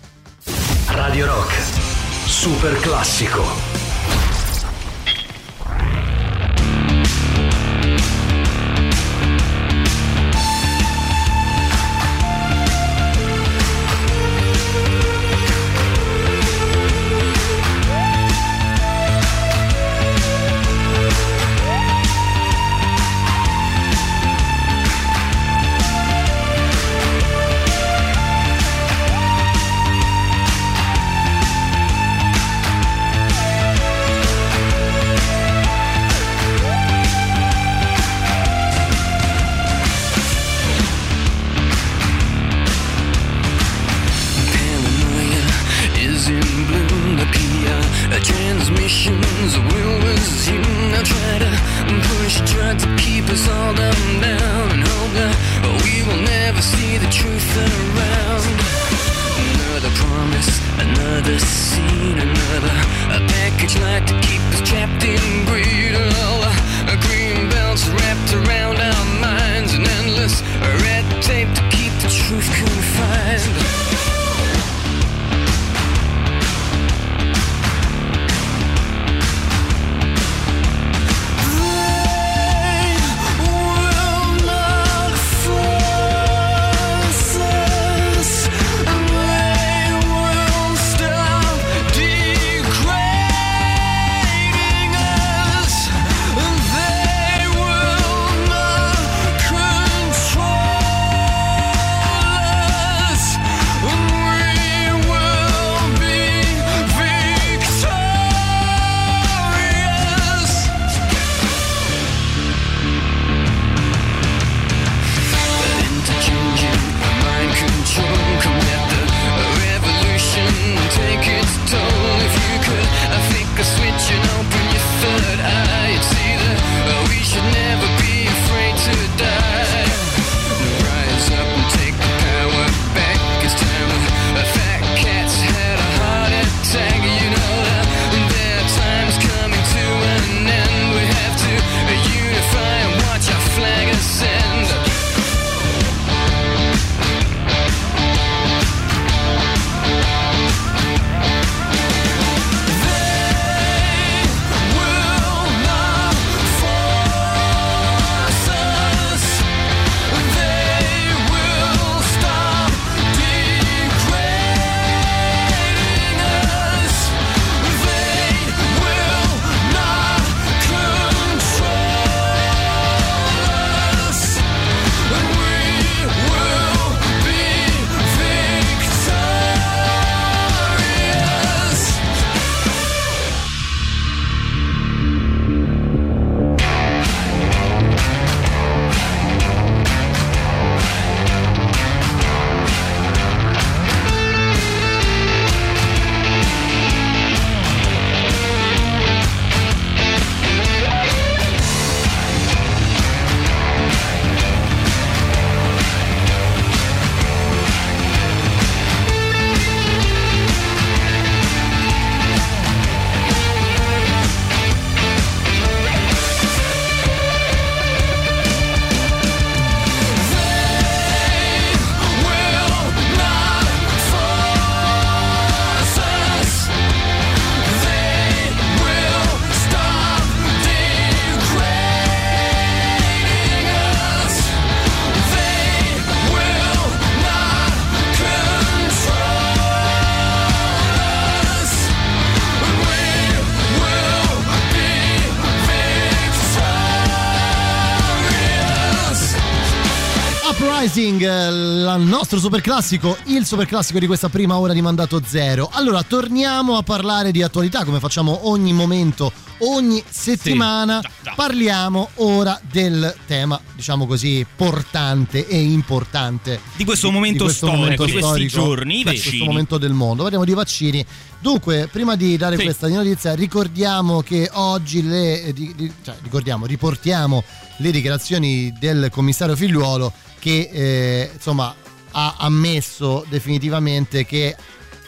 Speaker 25: Radio Rock. Super classico.
Speaker 4: Eh, il nostro super classico, il super classico di questa prima ora di mandato zero. Allora, torniamo a parlare di attualità come facciamo ogni momento, ogni settimana.
Speaker 5: Sì.
Speaker 4: Parliamo ora del tema, diciamo così, portante e importante
Speaker 6: Di questo momento storico, di questi giorni,
Speaker 4: di questo momento del mondo. Parliamo di vaccini. Dunque, prima di dare
Speaker 6: Sì.
Speaker 4: questa notizia, ricordiamo che oggi le eh, di- di- cioè, ricordiamo, riportiamo le dichiarazioni del commissario Figliuolo che eh, insomma ha ammesso definitivamente che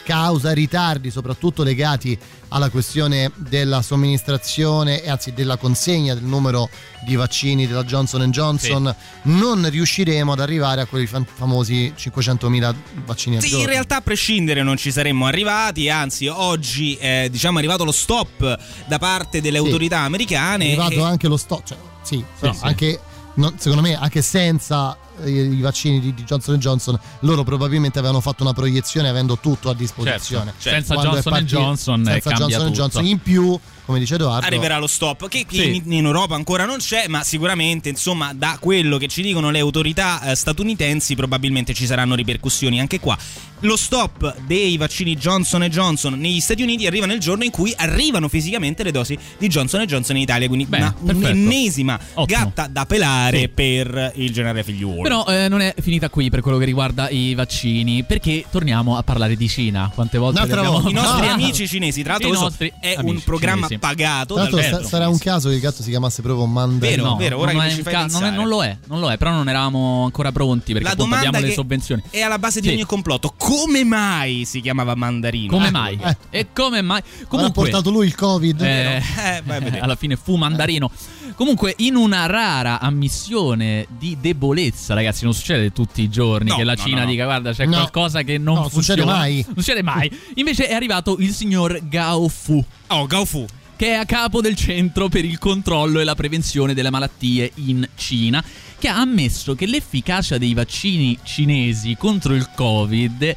Speaker 4: causa ritardi soprattutto legati alla questione della somministrazione e anzi della consegna del numero di vaccini della Johnson Johnson non riusciremo ad arrivare a quei fam- famosi 500.000 vaccini
Speaker 6: Sì, in realtà a prescindere non ci saremmo arrivati, anzi oggi eh, diciamo è arrivato lo stop da parte delle autorità
Speaker 4: è
Speaker 6: americane.
Speaker 4: arrivato
Speaker 6: e-
Speaker 4: anche lo stock cioè, sì,
Speaker 6: sì.
Speaker 4: anche non- secondo me anche senza eh, i vaccini di, di Johnson Johnson loro probabilmente avevano fatto una proiezione avendo tutto a disposizione.
Speaker 5: Certo, senza
Speaker 4: Quando è
Speaker 5: Johnson
Speaker 4: partito-
Speaker 5: Johnson, eh,
Speaker 4: senza
Speaker 5: cambia
Speaker 4: Johnson
Speaker 5: tutto.
Speaker 4: Johnson. In più come dice Edoardo
Speaker 6: Arriverà lo stop, che qui
Speaker 4: Sì.
Speaker 6: in, in Europa ancora non c'è, ma sicuramente, insomma, da quello che ci dicono le autorità eh, statunitensi, probabilmente ci saranno ripercussioni anche qua. Lo stop dei vaccini Johnson Johnson negli Stati Uniti arriva nel giorno in cui arrivano fisicamente le dosi di Johnson Johnson in Italia, quindi
Speaker 5: Bene,
Speaker 6: un'ennesima
Speaker 5: Ottimo.
Speaker 6: gatta da pelare
Speaker 5: Sì.
Speaker 6: per il generale figliuolo.
Speaker 5: Però eh, non è finita qui per quello che riguarda i vaccini, perché torniamo a parlare di Cina. Quante volte abbiamo.
Speaker 6: I nostri
Speaker 4: Ah.
Speaker 6: amici cinesi, tra l'altro,
Speaker 5: I nostri
Speaker 6: è un programma
Speaker 5: cinesi.
Speaker 6: Pagato
Speaker 4: tra l'altro
Speaker 6: dal
Speaker 4: sa- sarà un caso che il gatto si chiamasse proprio Mandarino
Speaker 6: Vero,
Speaker 5: No,
Speaker 6: vero, ora
Speaker 5: non,
Speaker 6: che ci fai
Speaker 5: ca- non, è- non lo è, non lo è, però non eravamo ancora pronti perché
Speaker 6: La
Speaker 5: appunto
Speaker 6: domanda
Speaker 5: abbiamo le
Speaker 6: che
Speaker 5: sovvenzioni.
Speaker 6: è alla base di
Speaker 5: Sì.
Speaker 6: ogni complotto. Come mai si chiamava mandarino?
Speaker 5: Come
Speaker 6: Eh,
Speaker 5: mai?
Speaker 4: eh.
Speaker 5: E come mai?
Speaker 4: ha
Speaker 5: Comunque,
Speaker 4: portato lui il covid
Speaker 5: eh,
Speaker 6: Eh,
Speaker 5: alla fine fu mandarino. Comunque, in una rara ammissione di debolezza, ragazzi, non succede tutti i giorni
Speaker 6: No,
Speaker 5: che la
Speaker 6: no,
Speaker 5: Cina dica guarda c'è
Speaker 4: No.
Speaker 5: qualcosa che non
Speaker 4: No, non succede
Speaker 5: funziona".
Speaker 4: mai.
Speaker 5: Non succede mai. Invece è arrivato il signor Gao Fu.
Speaker 6: Oh, Gaofu.
Speaker 5: Che è a capo del Centro per il controllo e la prevenzione delle malattie in Cina, che ha ammesso che l'efficacia dei vaccini cinesi contro il Covid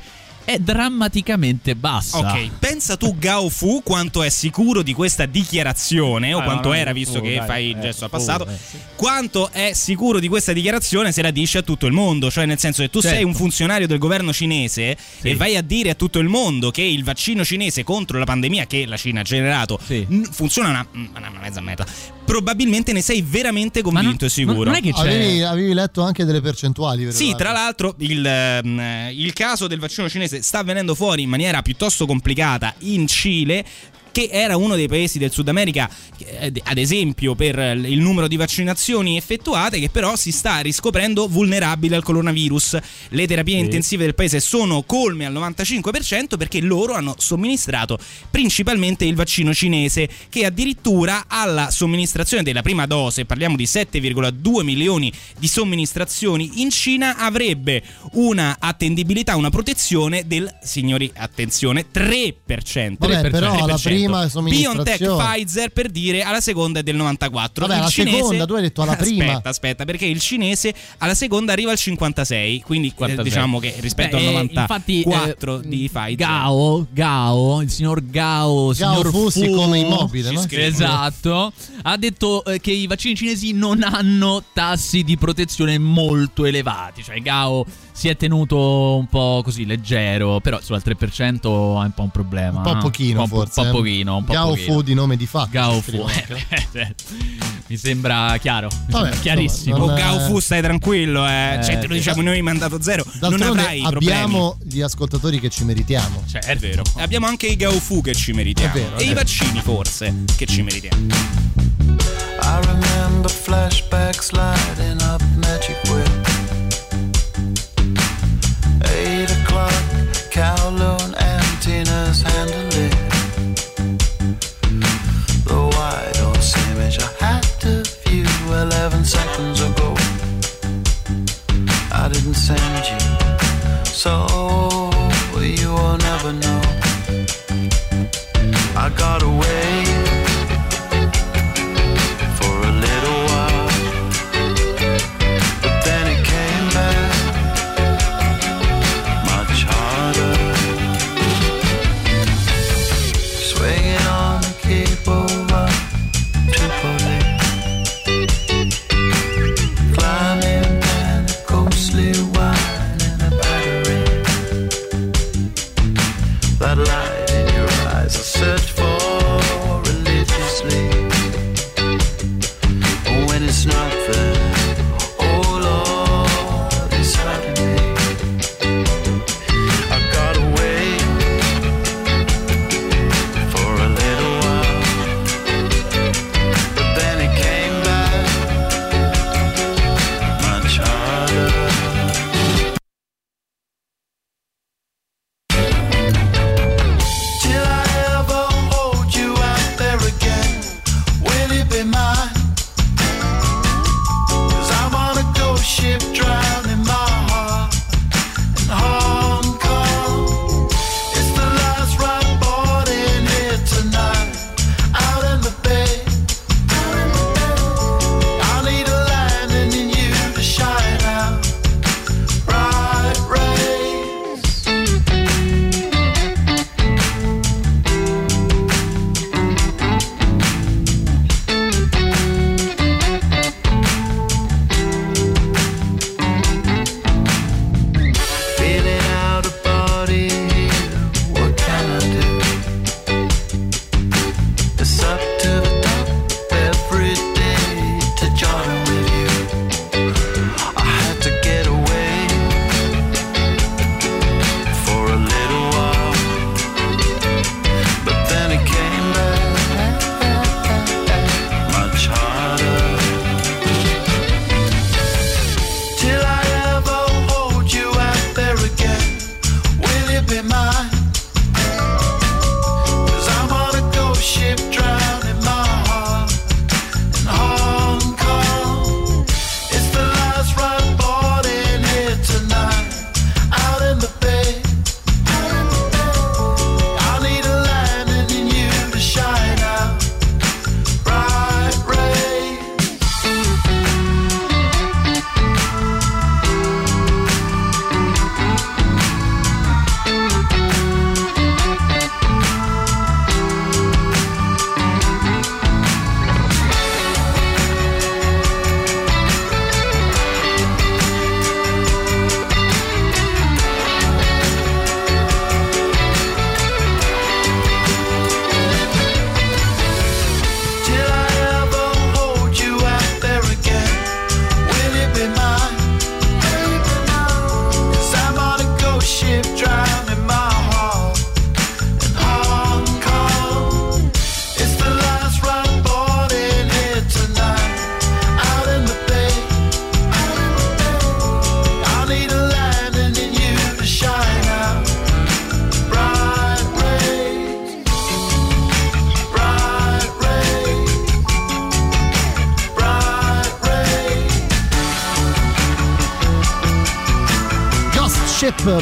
Speaker 5: è drammaticamente bassa.
Speaker 6: Ok, pensa tu Gao Fu quanto è sicuro di questa dichiarazione o
Speaker 5: Ah,
Speaker 6: quanto
Speaker 5: no,
Speaker 6: era visto
Speaker 5: Fu,
Speaker 6: che
Speaker 5: dai,
Speaker 6: fai il
Speaker 5: eh,
Speaker 6: gesto al
Speaker 5: Fu,
Speaker 6: passato.
Speaker 5: eh, sì.
Speaker 6: Quanto è sicuro di questa dichiarazione se la dice a tutto il mondo, cioè nel senso che tu sei
Speaker 5: Certo.
Speaker 6: un funzionario del governo cinese
Speaker 5: Sì.
Speaker 6: e vai a dire a tutto il mondo che il vaccino cinese contro la pandemia che la Cina ha generato
Speaker 5: Sì.
Speaker 6: funziona una, una mezza meta. Probabilmente ne sei veramente convinto e sicuro.
Speaker 5: non è che c'è
Speaker 4: avevi, avevi letto anche delle percentuali vero
Speaker 6: Sì, tra l'altro il, ehm, il caso del vaccino cinese sta avvenendo fuori in maniera piuttosto complicata in Cile che era uno dei paesi del Sud America, eh, ad esempio per il numero di vaccinazioni effettuate, che però si sta riscoprendo vulnerabile al coronavirus. Le terapie
Speaker 5: Sì.
Speaker 6: intensive del paese sono colme al 95% perché loro hanno somministrato principalmente il vaccino cinese, che addirittura alla somministrazione della prima dose, parliamo di 7,2 milioni di somministrazioni in Cina, avrebbe una attendibilità, una protezione del, signori, attenzione, 3%.
Speaker 4: Vabbè, però alla
Speaker 6: 3%.
Speaker 4: Prima somministrazione-
Speaker 6: BioNTech Pfizer per dire alla seconda è del 94.
Speaker 4: Vabbè,
Speaker 6: Il
Speaker 4: alla
Speaker 6: cinese-
Speaker 4: seconda, tu hai detto alla prima.
Speaker 6: Aspetta, aspetta, perché il cinese alla seconda arriva al 56, quindi eh,
Speaker 5: 56.
Speaker 6: diciamo che rispetto
Speaker 5: Beh,
Speaker 6: al
Speaker 5: eh, infatti,
Speaker 6: 94
Speaker 5: eh,
Speaker 6: di Pfizer.
Speaker 5: Gao, Gao, il signor Gao, signor
Speaker 4: Fu si come immobile, no?
Speaker 5: Esatto, ha detto eh, che i vaccini cinesi non hanno tassi di protezione molto elevati, cioè Gao si è tenuto un po' così leggero, però sul 3% è un po' un problema.
Speaker 4: un po'
Speaker 5: no?
Speaker 4: pochino
Speaker 5: un po',
Speaker 4: forse
Speaker 5: Un
Speaker 4: eh.
Speaker 5: po' pochino, un po'
Speaker 4: Gao
Speaker 5: pochino.
Speaker 4: Fu di nome di fatto
Speaker 5: Gao
Speaker 4: scrivo
Speaker 5: Fu,
Speaker 4: anche.
Speaker 5: eh, mi sembra chiaro,
Speaker 4: Vabbè,
Speaker 5: chiarissimo.
Speaker 4: insomma,
Speaker 6: O
Speaker 4: non-
Speaker 6: Gao Fu, stai tranquillo, eh.
Speaker 5: Eh,
Speaker 6: cioè, te lo diciamo noi mandato zero. Non avrai problemi.
Speaker 4: abbiamo gli ascoltatori che ci meritiamo.
Speaker 5: Cioè, è vero.
Speaker 6: E Abbiamo anche i Gao Fu che ci meritiamo.
Speaker 4: È vero, è
Speaker 6: e i vaccini, forse, che ci meritiamo.
Speaker 26: I remember flashbacks lighting up Magic Whip. Eight o'clock, Kowloon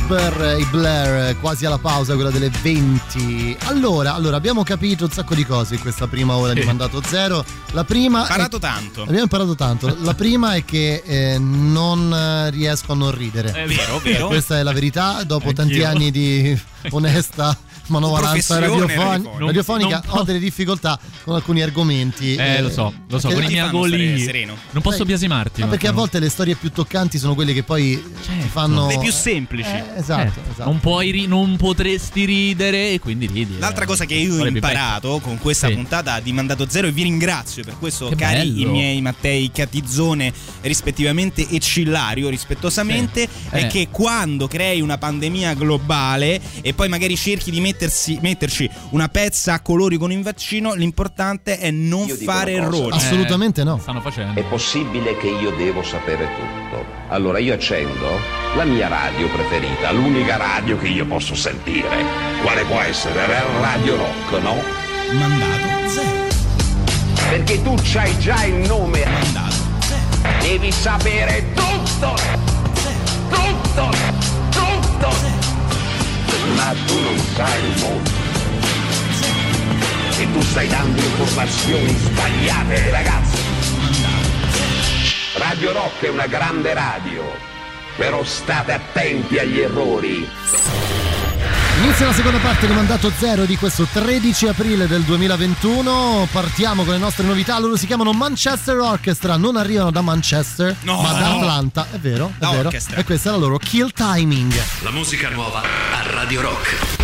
Speaker 4: Ship per i Blair, quasi alla pausa, quella delle 20. Allora, allora, abbiamo capito un sacco di cose in questa prima ora di
Speaker 6: Sì.
Speaker 4: mandato zero. La prima.
Speaker 6: Imparato
Speaker 4: è-
Speaker 6: tanto.
Speaker 4: Abbiamo imparato tanto. La prima è che eh, non eh, riesco a non ridere.
Speaker 6: È vero, vero.
Speaker 4: Questa è la verità. Dopo
Speaker 5: Anch'io.
Speaker 4: tanti anni di onesta manovalanza
Speaker 6: radiofonica.
Speaker 4: radiofonica,
Speaker 5: Non-
Speaker 4: ho delle difficoltà con alcuni argomenti.
Speaker 5: Eh, lo so, lo so, con i
Speaker 6: stare sereno?
Speaker 5: Non posso biasimarti.
Speaker 4: Ma perché a volte le storie più toccanti sono quelle che poi ti fanno.
Speaker 6: Le più semplici.
Speaker 4: Eh, esatto,
Speaker 5: Eh,
Speaker 4: esatto.
Speaker 5: Non puoi ri- non potresti ridere e quindi ridi.
Speaker 6: L'altra
Speaker 5: eh.
Speaker 6: cosa che io ho imparato con questa
Speaker 5: Sì.
Speaker 6: puntata di Mandato Zero e vi ringrazio per questo,
Speaker 5: Che
Speaker 6: cari
Speaker 5: bello.
Speaker 6: i miei Mattei Catizzone, rispettivamente e Cillario, rispettosamente,
Speaker 5: Sì.
Speaker 6: è
Speaker 5: Eh.
Speaker 6: che quando crei una pandemia globale e poi magari cerchi di mettersi, metterci una pezza a colori con il vaccino, l'importante è non
Speaker 27: Io
Speaker 6: fare errori.
Speaker 4: Assolutamente no.
Speaker 5: Stanno facendo.
Speaker 27: È possibile che io devo sapere tutto. Allora io accendo la mia radio preferita, l'unica radio che io posso sentire. Quale può essere? Radio Rock, no?
Speaker 6: Mandato zero.
Speaker 27: Perché tu c'hai già il nome.
Speaker 6: Mandato
Speaker 27: Devi sapere tutto. Tutto. Tutto. Ma tu non sai molto. E tu stai dando informazioni sbagliate, ragazzi. Radio Rock è una grande radio, però state attenti agli errori.
Speaker 4: Inizia la seconda parte di Mandato Zero di questo 13 aprile del 2021. Partiamo con le nostre novità. Loro si chiamano Manchester Orchestra. Non arrivano da Manchester,
Speaker 6: No.
Speaker 4: ma da Atlanta. È vero, è
Speaker 6: Da
Speaker 4: vero.
Speaker 6: orchestra.
Speaker 4: E questa è la loro Kill Timing.
Speaker 25: La musica nuova a Radio Rock.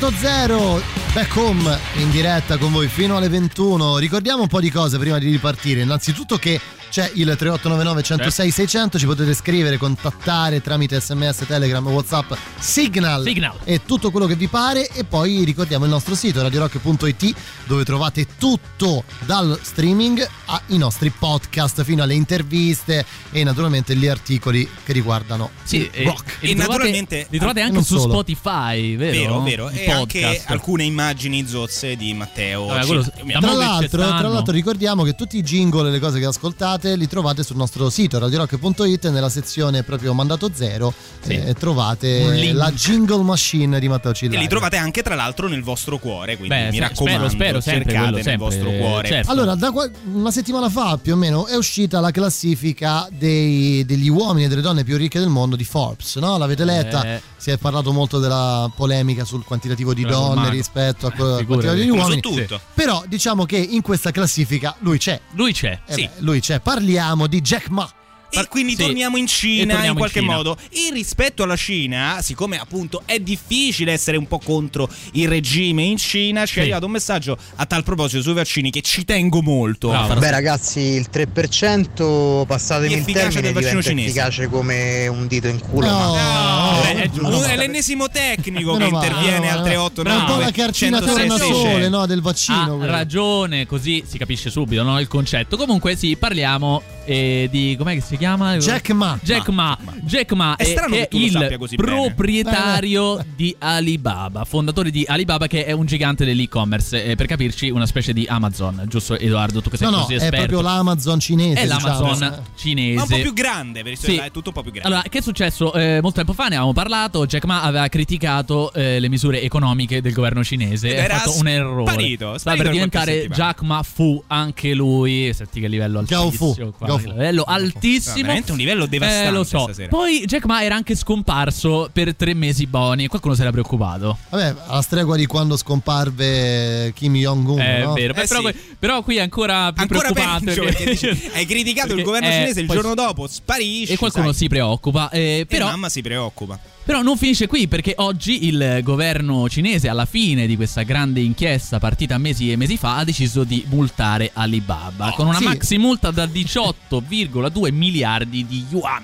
Speaker 4: Mandato zero. Back home in diretta con voi fino alle 21. Ricordiamo un po' di cose prima di ripartire. Innanzitutto che c'è il 3899 106 600, ci potete scrivere, contattare tramite sms, telegram, whatsapp, signal,
Speaker 5: Signal.
Speaker 4: e tutto quello che vi pare e poi ricordiamo il nostro sito radiorock.it dove trovate tutto dal streaming ai nostri podcast fino alle interviste e naturalmente gli articoli che riguardano
Speaker 5: Sì,
Speaker 4: il
Speaker 5: e,
Speaker 4: rock.
Speaker 5: e li trovate,
Speaker 6: naturalmente-
Speaker 5: li trovate anche su
Speaker 4: solo.
Speaker 5: Spotify, vero?
Speaker 6: Vero, vero. E anche alcune immagini zozze di Matteo.
Speaker 5: Vabbè, quello-
Speaker 4: Tra l'altro, tra l'altro ricordiamo che tutti i jingle e le cose che ascoltate li trovate sul nostro sito radiorock.it nella sezione proprio mandato zero
Speaker 5: Sì.
Speaker 4: eh, trovate la jingle machine di Matteo
Speaker 6: E
Speaker 4: Cillario.
Speaker 6: li trovate anche tra l'altro nel vostro cuore, quindi
Speaker 5: Beh,
Speaker 6: mi
Speaker 5: se-
Speaker 6: raccomando,
Speaker 5: spero, spero sempre
Speaker 6: cercate
Speaker 5: quello,
Speaker 6: nel
Speaker 5: sempre,
Speaker 6: vostro cuore.
Speaker 5: certo.
Speaker 4: Allora, da qua- una settimana fa più o meno è uscita la classifica dei- degli uomini e delle donne più ricche del mondo di Forbes, no? L'avete letta?
Speaker 5: Eh.
Speaker 4: Si è parlato molto della polemica sul quantitativo di
Speaker 5: Bravo,
Speaker 4: donne
Speaker 5: Marco.
Speaker 4: rispetto a quello- al
Speaker 5: Figurati.
Speaker 4: quantitativo di uomini.
Speaker 6: tutto.
Speaker 4: Però diciamo che in questa classifica lui c'è.
Speaker 5: Lui c'è.
Speaker 4: Eh
Speaker 6: Sì.
Speaker 4: beh, lui c'è. Parliamo di Jack Ma.
Speaker 6: E quindi
Speaker 5: sì.
Speaker 6: torniamo in Cina
Speaker 5: torniamo
Speaker 6: in
Speaker 5: in
Speaker 6: qualche
Speaker 5: Cina.
Speaker 6: modo. E rispetto alla Cina, siccome appunto è difficile essere un po' contro il regime in Cina, ci
Speaker 5: Sì.
Speaker 6: è arrivato un messaggio a tal proposito sui vaccini che ci tengo molto.
Speaker 5: Bravo.
Speaker 28: Beh ragazzi, il 3% passatemi il termine
Speaker 6: del vaccino
Speaker 28: diventa
Speaker 6: cinese.
Speaker 28: efficace sapere un dito in culo.
Speaker 4: No,
Speaker 28: ma-
Speaker 6: No,
Speaker 5: Eh, è
Speaker 6: è,
Speaker 5: giusto.
Speaker 6: è l'ennesimo tecnico che interviene
Speaker 4: meno
Speaker 6: al
Speaker 4: male.
Speaker 6: 389
Speaker 4: È un po' la carcina
Speaker 6: 106
Speaker 4: tornasole
Speaker 6: 600.
Speaker 4: no, del vaccino.
Speaker 5: Ha ragione, così si capisce subito no, il concetto. Comunque sì, parliamo eh, di com'è che si chiama?
Speaker 4: Jack Ma.
Speaker 5: Jack Ma. Jack Ma
Speaker 6: È
Speaker 5: è, è il
Speaker 6: bene.
Speaker 5: proprietario di Alibaba, fondatore di Alibaba che è un gigante dell'e-commerce, eh, per capirci una specie di Amazon, giusto Edoardo? Tu che sei
Speaker 4: No, no,
Speaker 5: così
Speaker 4: è
Speaker 5: esperto.
Speaker 4: proprio l'Amazon cinese.
Speaker 5: È l'Amazon
Speaker 4: diciamo.
Speaker 5: cinese.
Speaker 6: Ma un po' più grande, per
Speaker 5: Sì.
Speaker 6: è tutto un po' più grande.
Speaker 5: Allora, che è successo? Eh, molto tempo fa ne avevamo parlato. Jack Ma aveva criticato eh, le misure economiche del governo cinese.
Speaker 6: Ed
Speaker 5: Ha
Speaker 6: era
Speaker 5: fatto un errore.
Speaker 6: sparito,
Speaker 5: Sta
Speaker 6: sparito
Speaker 5: per
Speaker 6: per
Speaker 5: diventare. Jack Ma Fu anche lui. Senti che livello
Speaker 4: Gao Fu,
Speaker 5: altissimo. qua.
Speaker 4: Fu.
Speaker 5: Livello altissimo.
Speaker 6: Veramente un livello devastante
Speaker 5: Eh, lo so.
Speaker 6: stasera.
Speaker 5: Poi Jack Ma era anche scomparso per tre mesi buoni. Qualcuno si era preoccupato.
Speaker 4: Vabbè, alla stregua di quando scomparve Kim Jong-un.
Speaker 5: È
Speaker 4: no?
Speaker 5: vero.
Speaker 6: Eh,
Speaker 5: però,
Speaker 6: sì.
Speaker 5: però qui è ancora più
Speaker 6: Ancora
Speaker 5: preoccupato.
Speaker 6: peggio perché dici, hai criticato il
Speaker 5: perché,
Speaker 6: governo
Speaker 5: eh,
Speaker 6: cinese il giorno dopo, sparisci.
Speaker 5: E qualcuno
Speaker 6: sai.
Speaker 5: si preoccupa. eh,
Speaker 6: E
Speaker 5: però
Speaker 6: mamma si preoccupa. Cuba.
Speaker 5: Però non finisce qui perché oggi il governo cinese alla fine di questa grande inchiesta partita mesi e mesi fa ha deciso di multare Alibaba con una
Speaker 4: sì.
Speaker 5: maxi multa da 18,2 miliardi di yuan.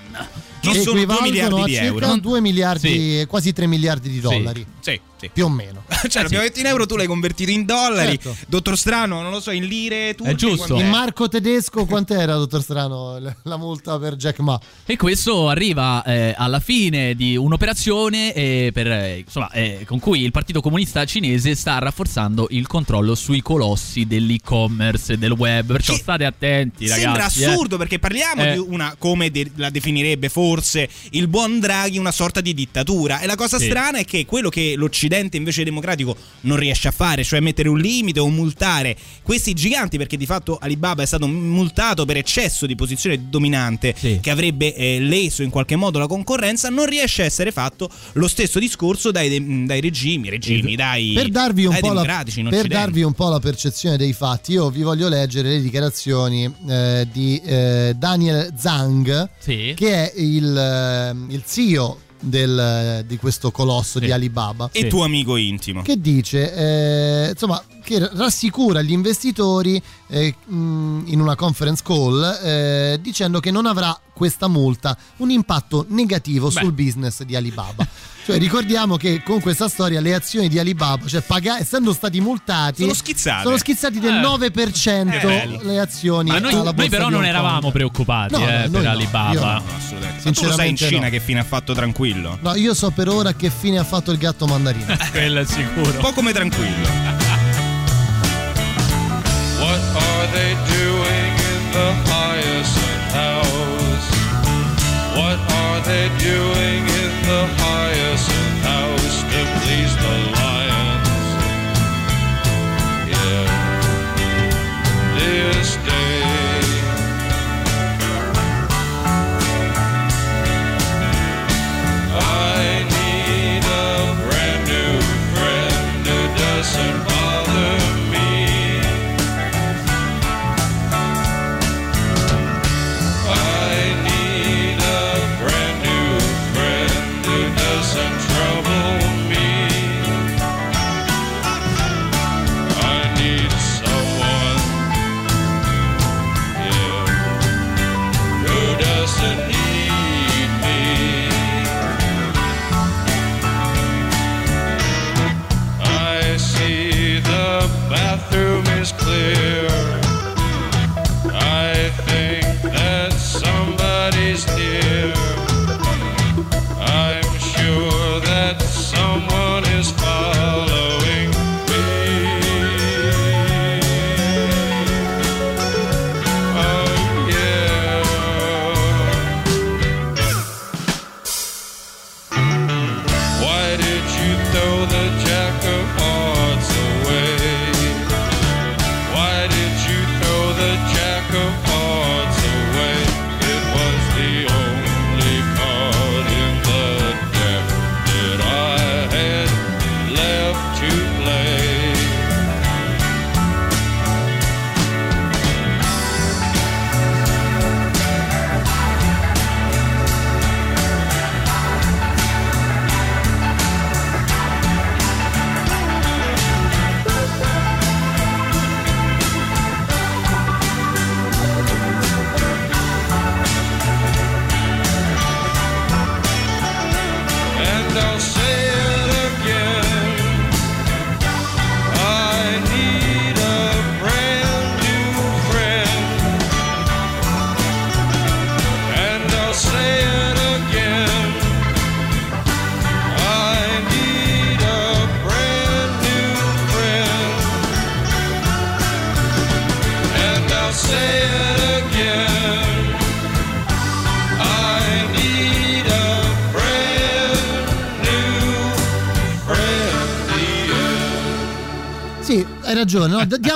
Speaker 6: Che
Speaker 4: Che
Speaker 6: sono 2
Speaker 4: equivalgono
Speaker 6: miliardi
Speaker 4: a
Speaker 6: di
Speaker 4: circa
Speaker 6: euro.
Speaker 4: 2 miliardi,
Speaker 5: Sì.
Speaker 4: quasi 3 miliardi di dollari.
Speaker 6: Sì, sì.
Speaker 4: Più o meno.
Speaker 6: Cioè, l'abbiamo detto in euro, tu l'hai convertito in dollari.
Speaker 4: Certo.
Speaker 6: Dottor Strano, non lo so, in lire turche.
Speaker 5: giusto.
Speaker 6: quant'è?
Speaker 4: In marco tedesco quant'era, dottor Strano, la multa per Jack Ma?
Speaker 5: E questo arriva eh, alla fine di un'operazione eh, per, eh, insomma, eh, con cui il Partito Comunista Cinese sta rafforzando il controllo sui colossi dell'e-commerce e del web. Perciò
Speaker 6: Che
Speaker 5: state attenti,
Speaker 6: Sembra
Speaker 5: ragazzi. eh.
Speaker 6: assurdo perché parliamo
Speaker 5: Eh.
Speaker 6: di una, come de- la definirebbe forse il buon Draghi, una sorta di dittatura. E la cosa
Speaker 5: Sì.
Speaker 6: strana è che quello che l'Occidente invece democratico non riesce a fare, cioè mettere un limite o multare questi giganti, perché di fatto Alibaba è stato multato per eccesso di posizione dominante
Speaker 5: Sì.
Speaker 6: che avrebbe leso in qualche modo la concorrenza, non riesce a essere fatto lo stesso discorso dai, dai regimi, regimi, dai,
Speaker 4: Per darvi, un
Speaker 6: dai
Speaker 4: po la,
Speaker 6: democratici in
Speaker 4: per
Speaker 6: Occidente.
Speaker 4: darvi un po' la percezione dei fatti, io vi voglio leggere le dichiarazioni eh, di eh, Daniel Zhang,
Speaker 5: Sì.
Speaker 4: che è il, eh, il CEO del- di questo colosso
Speaker 5: Sì.
Speaker 4: di Alibaba.
Speaker 6: E tuo amico intimo.
Speaker 4: che dice eh, insomma che rassicura gli investitori eh, mh, in una conference call eh, dicendo che non avrà questa multa un impatto negativo
Speaker 5: Beh.
Speaker 4: sul business di Alibaba. Cioè ricordiamo che con questa storia le azioni di Alibaba, cioè paga- essendo stati multati,
Speaker 6: Sono schizzate.
Speaker 4: sono schizzati del
Speaker 5: Eh.
Speaker 4: 9%
Speaker 6: Che bello.
Speaker 4: le azioni.
Speaker 5: Ma noi,
Speaker 4: alla
Speaker 5: noi però non eravamo preoccupati
Speaker 4: No,
Speaker 5: eh, per
Speaker 4: no,
Speaker 5: Alibaba.
Speaker 4: io no.
Speaker 6: Assolutamente. Ma tu lo sai in Cina
Speaker 4: no.
Speaker 6: che fine ha fatto tranquillo?
Speaker 4: No, io so per ora che fine ha fatto il gatto mandarino.
Speaker 5: Quello è sicuro.
Speaker 6: Un po' come tranquillo.
Speaker 21: What they doing in the Hyacinth House? What are they doing in the Hyacinth House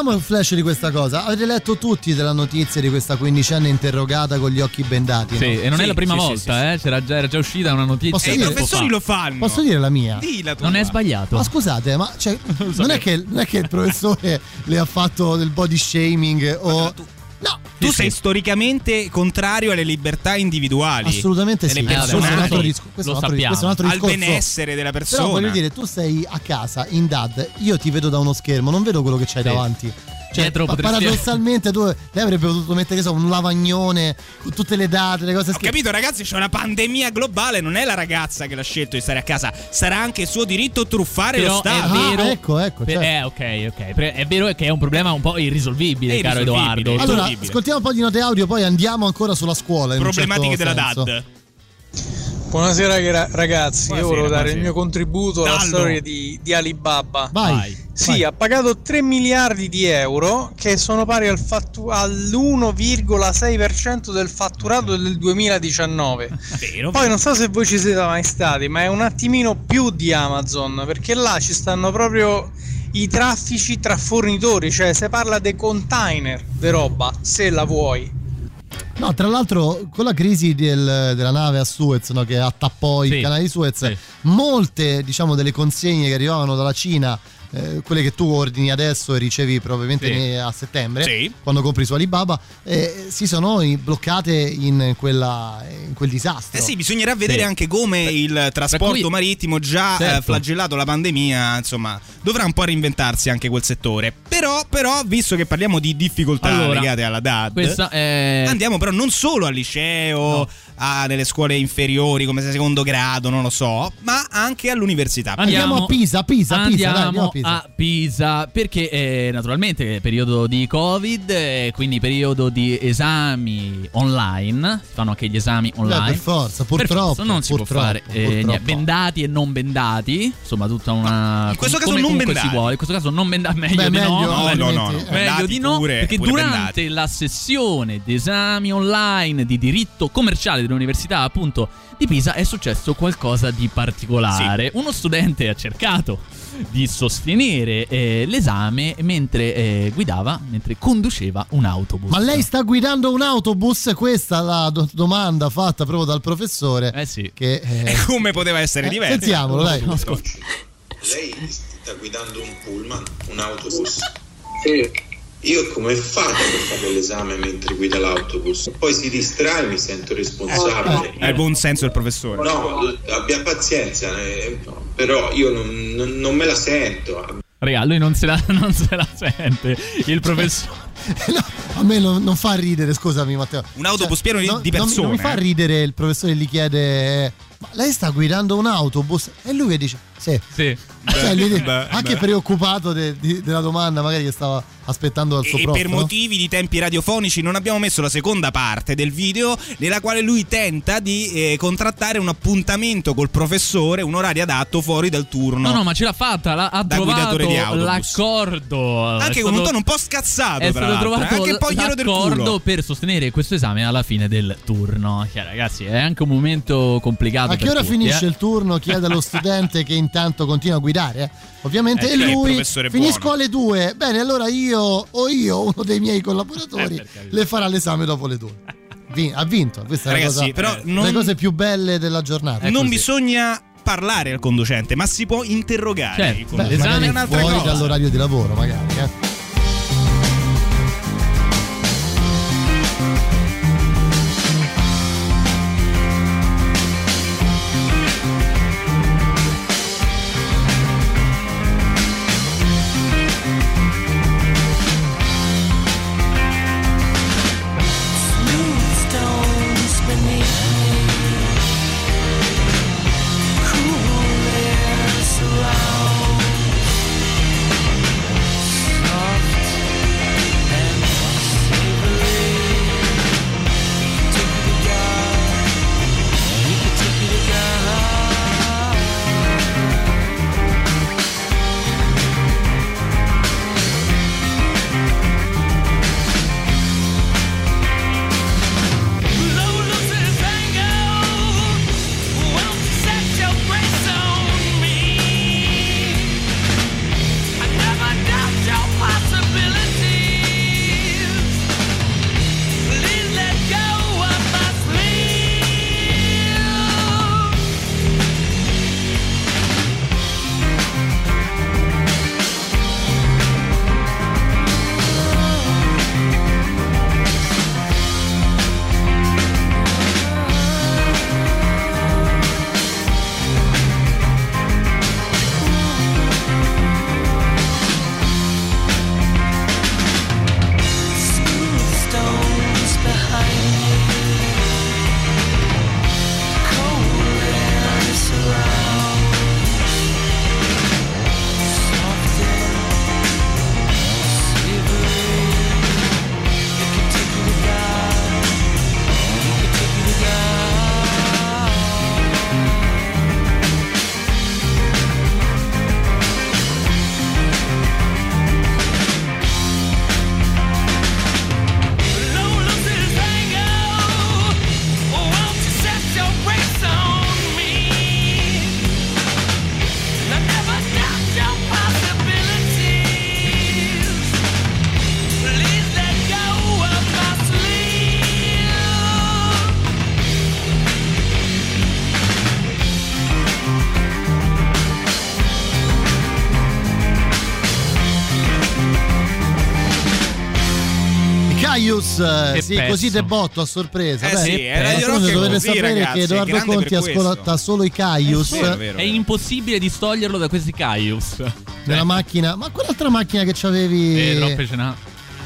Speaker 4: diamo il flash di questa cosa. Avete letto tutti della notizia di questa quindicenne interrogata con gli occhi bendati?
Speaker 5: Sì,
Speaker 4: no?
Speaker 5: e non è
Speaker 6: Sì,
Speaker 5: la prima
Speaker 6: sì, sì,
Speaker 5: volta, eh, c'era già, era già uscita una notizia.
Speaker 4: Posso
Speaker 6: E i
Speaker 4: dire-
Speaker 6: professori
Speaker 5: fa.
Speaker 6: lo fanno.
Speaker 4: Posso dire la mia?
Speaker 6: Dilla tu.
Speaker 5: Non è sbagliato.
Speaker 4: Ma scusate, ma cioè, non, è che, non è che il professore le ha fatto del body shaming o. No,
Speaker 6: Tu
Speaker 5: Sì,
Speaker 6: sei storicamente contrario alle libertà individuali.
Speaker 4: assolutamente sì. Questo è un altro
Speaker 5: sì,
Speaker 4: dis- questo è
Speaker 5: lo
Speaker 4: un altro-
Speaker 5: sappiamo.
Speaker 4: questo è un altro
Speaker 6: al
Speaker 4: discorso.
Speaker 6: benessere della
Speaker 4: Però
Speaker 6: persona.
Speaker 4: voglio dire, tu sei a casa in DAD, io ti vedo da uno schermo, non vedo quello che c'hai
Speaker 5: Sì.
Speaker 4: davanti. Cioè, pa- paradossalmente tu lei avrebbe potuto mettere so, un lavagnone con tutte le date, le cose
Speaker 6: Ho
Speaker 4: scritte.
Speaker 6: capito, ragazzi, c'è una pandemia globale. Non è la ragazza che l'ha scelto di stare a casa. Sarà anche suo diritto truffare lo
Speaker 5: Però è
Speaker 6: Stato.
Speaker 4: Ah,
Speaker 5: vero.
Speaker 4: ecco, ecco,
Speaker 5: per-
Speaker 4: certo.
Speaker 5: eh, ok, ok. È vero che è un problema un po' irrisolvibile,
Speaker 6: È
Speaker 5: caro
Speaker 6: irrisolvibile.
Speaker 5: Edoardo.
Speaker 6: Allora,
Speaker 4: ascoltiamo un po' di note audio, poi andiamo ancora sulla scuola.
Speaker 6: Problematiche
Speaker 4: certo
Speaker 6: della
Speaker 4: senso.
Speaker 6: DAD.
Speaker 29: Buonasera ragazzi,
Speaker 6: Buonasera,
Speaker 29: io volevo dare
Speaker 6: buonasera.
Speaker 29: il mio contributo alla
Speaker 6: Dallo.
Speaker 29: storia di, di Alibaba.
Speaker 4: Vai.
Speaker 5: Vai.
Speaker 29: Sì,
Speaker 4: vai.
Speaker 29: ha pagato 3 miliardi di euro che sono pari al fattu- all'1,6% del fatturato del 2019.
Speaker 6: Vero.
Speaker 29: Poi non so se voi ci siete mai stati, ma è un attimino più di Amazon, perché là ci stanno proprio i traffici tra fornitori, cioè se parla dei container di roba, se la vuoi.
Speaker 4: No, tra l'altro, con la crisi del- della nave a Suez, no, che attappò
Speaker 5: Sì.
Speaker 4: il canale di Suez,
Speaker 5: Sì.
Speaker 4: molte diciamo delle consegne che arrivavano dalla Cina, eh, quelle che tu ordini adesso e ricevi probabilmente
Speaker 5: Sì.
Speaker 4: a settembre,
Speaker 6: Sì.
Speaker 4: quando compri su Alibaba, eh, si sono bloccate in, quella, in quel disastro.
Speaker 6: Eh sì, bisognerà vedere
Speaker 5: Sì.
Speaker 6: anche come il trasporto
Speaker 5: cui-
Speaker 6: marittimo, già
Speaker 5: Certo.
Speaker 6: eh, flagellato la pandemia, insomma, dovrà un po' reinventarsi anche quel settore. Però, però visto che parliamo di difficoltà
Speaker 5: Allora,
Speaker 6: legate alla DAD,
Speaker 5: è.
Speaker 6: andiamo però non solo al liceo, a nelle scuole inferiori come secondo grado, non lo so, ma anche all'università.
Speaker 4: Andiamo a Pisa, Pisa, Pisa, dai,
Speaker 5: Andiamo
Speaker 4: andiamo a Pisa.
Speaker 5: A Pisa perché eh, naturalmente è periodo di Covid, eh, quindi periodo di esami online. Si fanno anche gli esami online.
Speaker 4: per forza,
Speaker 5: Per
Speaker 4: purtroppo,
Speaker 5: forza, non si può
Speaker 4: purtroppo,
Speaker 5: fare eh, niente, bendati e non bendati. Insomma, tutta una.
Speaker 6: in questo caso
Speaker 5: come
Speaker 6: non bendati.
Speaker 5: si vuole. In questo caso non bendati. Meglio
Speaker 4: Beh,
Speaker 5: di
Speaker 4: meglio,
Speaker 5: no.
Speaker 6: No, no, no, no.
Speaker 5: Meglio di no,
Speaker 6: pure,
Speaker 5: perché
Speaker 6: pure
Speaker 5: durante
Speaker 6: bendati.
Speaker 5: la sessione di esami online di diritto commerciale dell'Università appunto di Pisa è successo qualcosa di particolare. Uno studente ha cercato di sostenere eh, l'esame mentre eh, guidava, mentre conduceva un autobus.
Speaker 4: Ma lei sta guidando un autobus? Questa è la do- domanda fatta proprio dal professore.
Speaker 5: Eh sì.
Speaker 4: Che, eh,
Speaker 6: come poteva essere
Speaker 4: eh,
Speaker 6: diverso?
Speaker 4: Sentiamolo, dai.
Speaker 30: Lei sta guidando un pullman, un autobus? Sì. Io come fate per fare l'esame mentre guida l'autobus? Poi si distrae, mi sento responsabile.
Speaker 6: È il buon senso del professore.
Speaker 30: No, abbia pazienza, eh, però io non, non- non me la sento.
Speaker 5: Raga, lui non se la, non se la sente. Il professore.
Speaker 4: A me non, non fa ridere, scusami Matteo.
Speaker 6: Un autobus pieno di-
Speaker 4: no-
Speaker 6: di
Speaker 4: non mi-
Speaker 6: persone,
Speaker 4: Non mi, fa
Speaker 6: eh.
Speaker 4: ridere il professore gli chiede... eh, Ma lei sta guidando un autobus? E lui che dice... Sì.
Speaker 5: Sì.
Speaker 4: Cioè, lui dice-
Speaker 6: beh,
Speaker 4: anche
Speaker 6: beh.
Speaker 4: preoccupato de- di- della domanda, magari che stava aspettando dal suo
Speaker 6: E
Speaker 4: prof.
Speaker 6: per
Speaker 4: no?
Speaker 6: motivi di tempi radiofonici non abbiamo messo la seconda parte del video nella quale lui tenta di eh, contrattare un appuntamento col professore, un orario adatto fuori dal turno.
Speaker 5: No, no, ma ce l'ha fatta. l'ha- ha
Speaker 6: Da
Speaker 5: trovato
Speaker 6: guidatore di autobus.
Speaker 5: l'accordo.
Speaker 6: Anche con un tono un po' scazzato,
Speaker 5: È stato trovato
Speaker 6: Anche poi
Speaker 5: l'accordo
Speaker 6: culo.
Speaker 5: per sostenere questo esame alla fine del turno. Cioè, ragazzi, è anche un momento complicato.
Speaker 4: A che
Speaker 5: per
Speaker 4: ora
Speaker 5: tutti,
Speaker 4: finisce
Speaker 5: eh.
Speaker 4: il turno? Chiede allo studente che intanto continua a guidare. eh. Ovviamente
Speaker 5: Eh,
Speaker 4: e
Speaker 5: il
Speaker 4: lui finisco
Speaker 6: buono.
Speaker 4: alle due. Bene, allora io o io, uno dei miei collaboratori,
Speaker 5: Eh,
Speaker 4: le farà l'esame dopo le due. Vi- ha vinto. Questa è la
Speaker 6: Ragazzi,
Speaker 4: cosa,
Speaker 6: però
Speaker 4: eh,
Speaker 6: non-
Speaker 4: le cose più belle della giornata.
Speaker 6: non
Speaker 4: Così.
Speaker 6: bisogna parlare al conducente, ma si può interrogare
Speaker 5: Certo.
Speaker 6: il
Speaker 4: Beh, magari
Speaker 6: è un'altra
Speaker 4: fuori
Speaker 6: cosa.
Speaker 4: dall'orario di lavoro, magari. eh. Caius, eh,
Speaker 5: Che
Speaker 4: sì,
Speaker 5: pezzo.
Speaker 4: così de botto a sorpresa.
Speaker 6: Eh
Speaker 4: Beh,
Speaker 6: sì, è Radio. Rock
Speaker 4: dovete
Speaker 6: così,
Speaker 4: sapere
Speaker 6: ragazzi,
Speaker 4: che Edoardo Conti ascolta solo i Caius
Speaker 6: È vero, vero.
Speaker 5: È impossibile distoglierlo da questi Caius.
Speaker 4: nella macchina. Ma quell'altra macchina che c'avevi.
Speaker 5: Eh, troppe ce n'ha.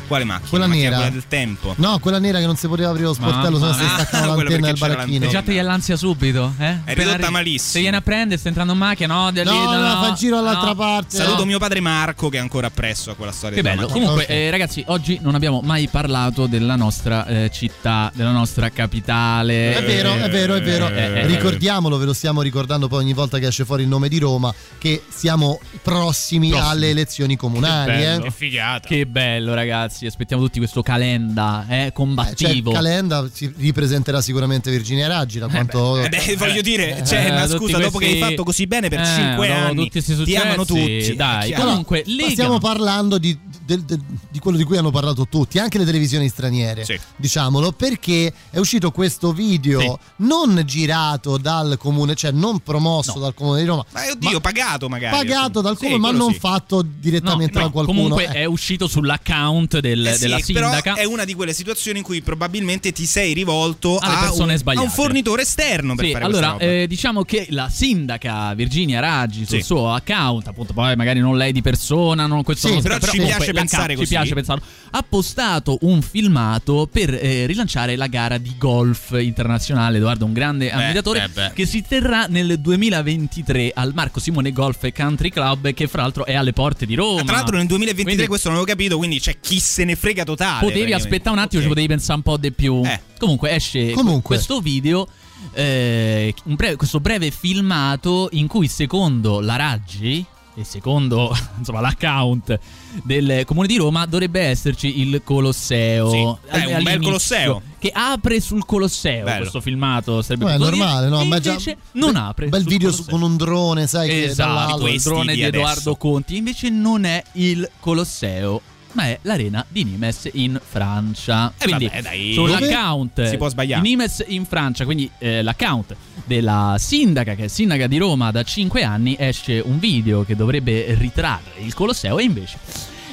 Speaker 6: Quale macchina?
Speaker 4: Quella
Speaker 6: Macchina
Speaker 4: nera.
Speaker 6: Quella del tempo.
Speaker 4: No, quella nera che non si poteva aprire lo sportello, se no si staccava
Speaker 6: Ah,
Speaker 4: l'antenna del baracchino.
Speaker 5: Già ti l'ansia subito, eh? Appena
Speaker 6: ridotta malissimo.
Speaker 5: Se viene a prendere, sta entrando in macchina, no? da lì,
Speaker 4: No, no, fa il giro all'altra
Speaker 5: no.
Speaker 4: parte.
Speaker 6: Saluto
Speaker 4: no.
Speaker 6: mio padre Marco che è ancora appresso a quella storia.
Speaker 5: Che
Speaker 6: della
Speaker 5: bello.
Speaker 6: macchina.
Speaker 5: Comunque, eh, ragazzi, oggi non abbiamo mai parlato della nostra eh, città, della nostra capitale.
Speaker 4: È vero, è vero, è vero.
Speaker 5: Eh, eh,
Speaker 4: Ricordiamolo, ve lo stiamo ricordando poi ogni volta che esce fuori il nome di Roma, che siamo prossimi,
Speaker 5: Prossimi.
Speaker 4: alle elezioni comunali.
Speaker 5: Che bello.
Speaker 4: eh.
Speaker 6: Che figata.
Speaker 5: Che bello, ragazzi. Aspettiamo tutti questo calenda, eh, combattivo.
Speaker 4: Calenda, si ripresenterà sicuramente Virginia Raggi, da quanto...
Speaker 6: Eh beh, voglio dire, cioè,
Speaker 5: Eh,
Speaker 6: ma
Speaker 5: tutti
Speaker 6: scusa, dopo che hai
Speaker 5: questi-
Speaker 6: fatto così bene per
Speaker 5: Eh,
Speaker 6: 5
Speaker 5: dopo
Speaker 6: anni,
Speaker 5: tutti questi
Speaker 6: ti amano tutti.
Speaker 5: dai, comunque,
Speaker 4: Ma
Speaker 5: Lega.
Speaker 4: stiamo parlando di, del- del- di quello di cui hanno parlato tutti, anche le televisioni straniere,
Speaker 6: Sì.
Speaker 4: diciamolo, perché è uscito questo video
Speaker 5: Sì.
Speaker 4: non girato dal comune, cioè non promosso
Speaker 5: No.
Speaker 4: dal comune di Roma,
Speaker 6: Ma oddio, pagato magari.
Speaker 4: pagato dal
Speaker 6: Sì,
Speaker 4: comune, ma
Speaker 6: quello
Speaker 4: non
Speaker 6: sì.
Speaker 4: fatto
Speaker 5: No,
Speaker 4: direttamente
Speaker 5: no,
Speaker 4: da qualcuno.
Speaker 5: comunque
Speaker 4: Eh,
Speaker 5: è uscito sull'account del-
Speaker 6: Eh sì,
Speaker 5: della sindaca.
Speaker 6: Però è una di quelle situazioni in cui probabilmente ti sei rivolto
Speaker 5: Alle
Speaker 6: a un, a un fornitore esterno per
Speaker 5: Sì,
Speaker 6: fare
Speaker 5: allora eh, diciamo che la sindaca Virginia Raggi sul
Speaker 6: Sì.
Speaker 5: suo account, appunto, poi magari non lei di persona, non questo
Speaker 4: Sì,
Speaker 5: non
Speaker 6: però
Speaker 5: sa,
Speaker 6: ci
Speaker 5: comunque
Speaker 6: piace pensare
Speaker 5: ci
Speaker 6: così.
Speaker 5: piace pensarlo. Ha postato un filmato per eh, rilanciare la gara di golf internazionale. Edoardo, un grande ammiratore,
Speaker 6: beh, beh.
Speaker 5: che si terrà nel 2023 al Marco Simone Golf Country Club, che fra l'altro è alle porte di Roma.
Speaker 6: Tra l'altro nel 2023
Speaker 5: Quindi
Speaker 6: questo non avevo capito, quindi c'è chi se ne frega totale.
Speaker 5: Potevi aspettare un attimo,
Speaker 6: Ok.
Speaker 5: ci potevi pensare un po' di più.
Speaker 6: Eh.
Speaker 5: Comunque esce
Speaker 4: Comunque.
Speaker 5: questo video, eh, breve- questo breve filmato in cui secondo la Raggi e secondo insomma, l'account del Comune di Roma dovrebbe esserci il Colosseo.
Speaker 6: Sì. Dai, un bel Colosseo.
Speaker 5: Che apre sul Colosseo
Speaker 6: Bello.
Speaker 5: questo filmato. Sarebbe
Speaker 4: Beh, è normale, no? Ma già-
Speaker 5: invece non apre.
Speaker 4: Bel
Speaker 5: sul
Speaker 4: video su-
Speaker 5: Colosseo.
Speaker 4: con un drone, sai che
Speaker 5: Esatto, il drone
Speaker 6: di
Speaker 5: di Edoardo. Conti. Invece non è il Colosseo, ma è l'arena di Nimes in Francia.
Speaker 6: Eh,
Speaker 5: quindi
Speaker 6: vabbè, dai.
Speaker 5: sull'account
Speaker 6: Si può sbagliare.
Speaker 5: di Nimes in Francia, quindi eh, l'account della sindaca, che è sindaca di Roma da 5 anni, esce un video che dovrebbe ritrarre il Colosseo e invece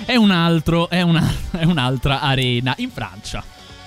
Speaker 5: è un altro, è, una- è un'altra arena in Francia.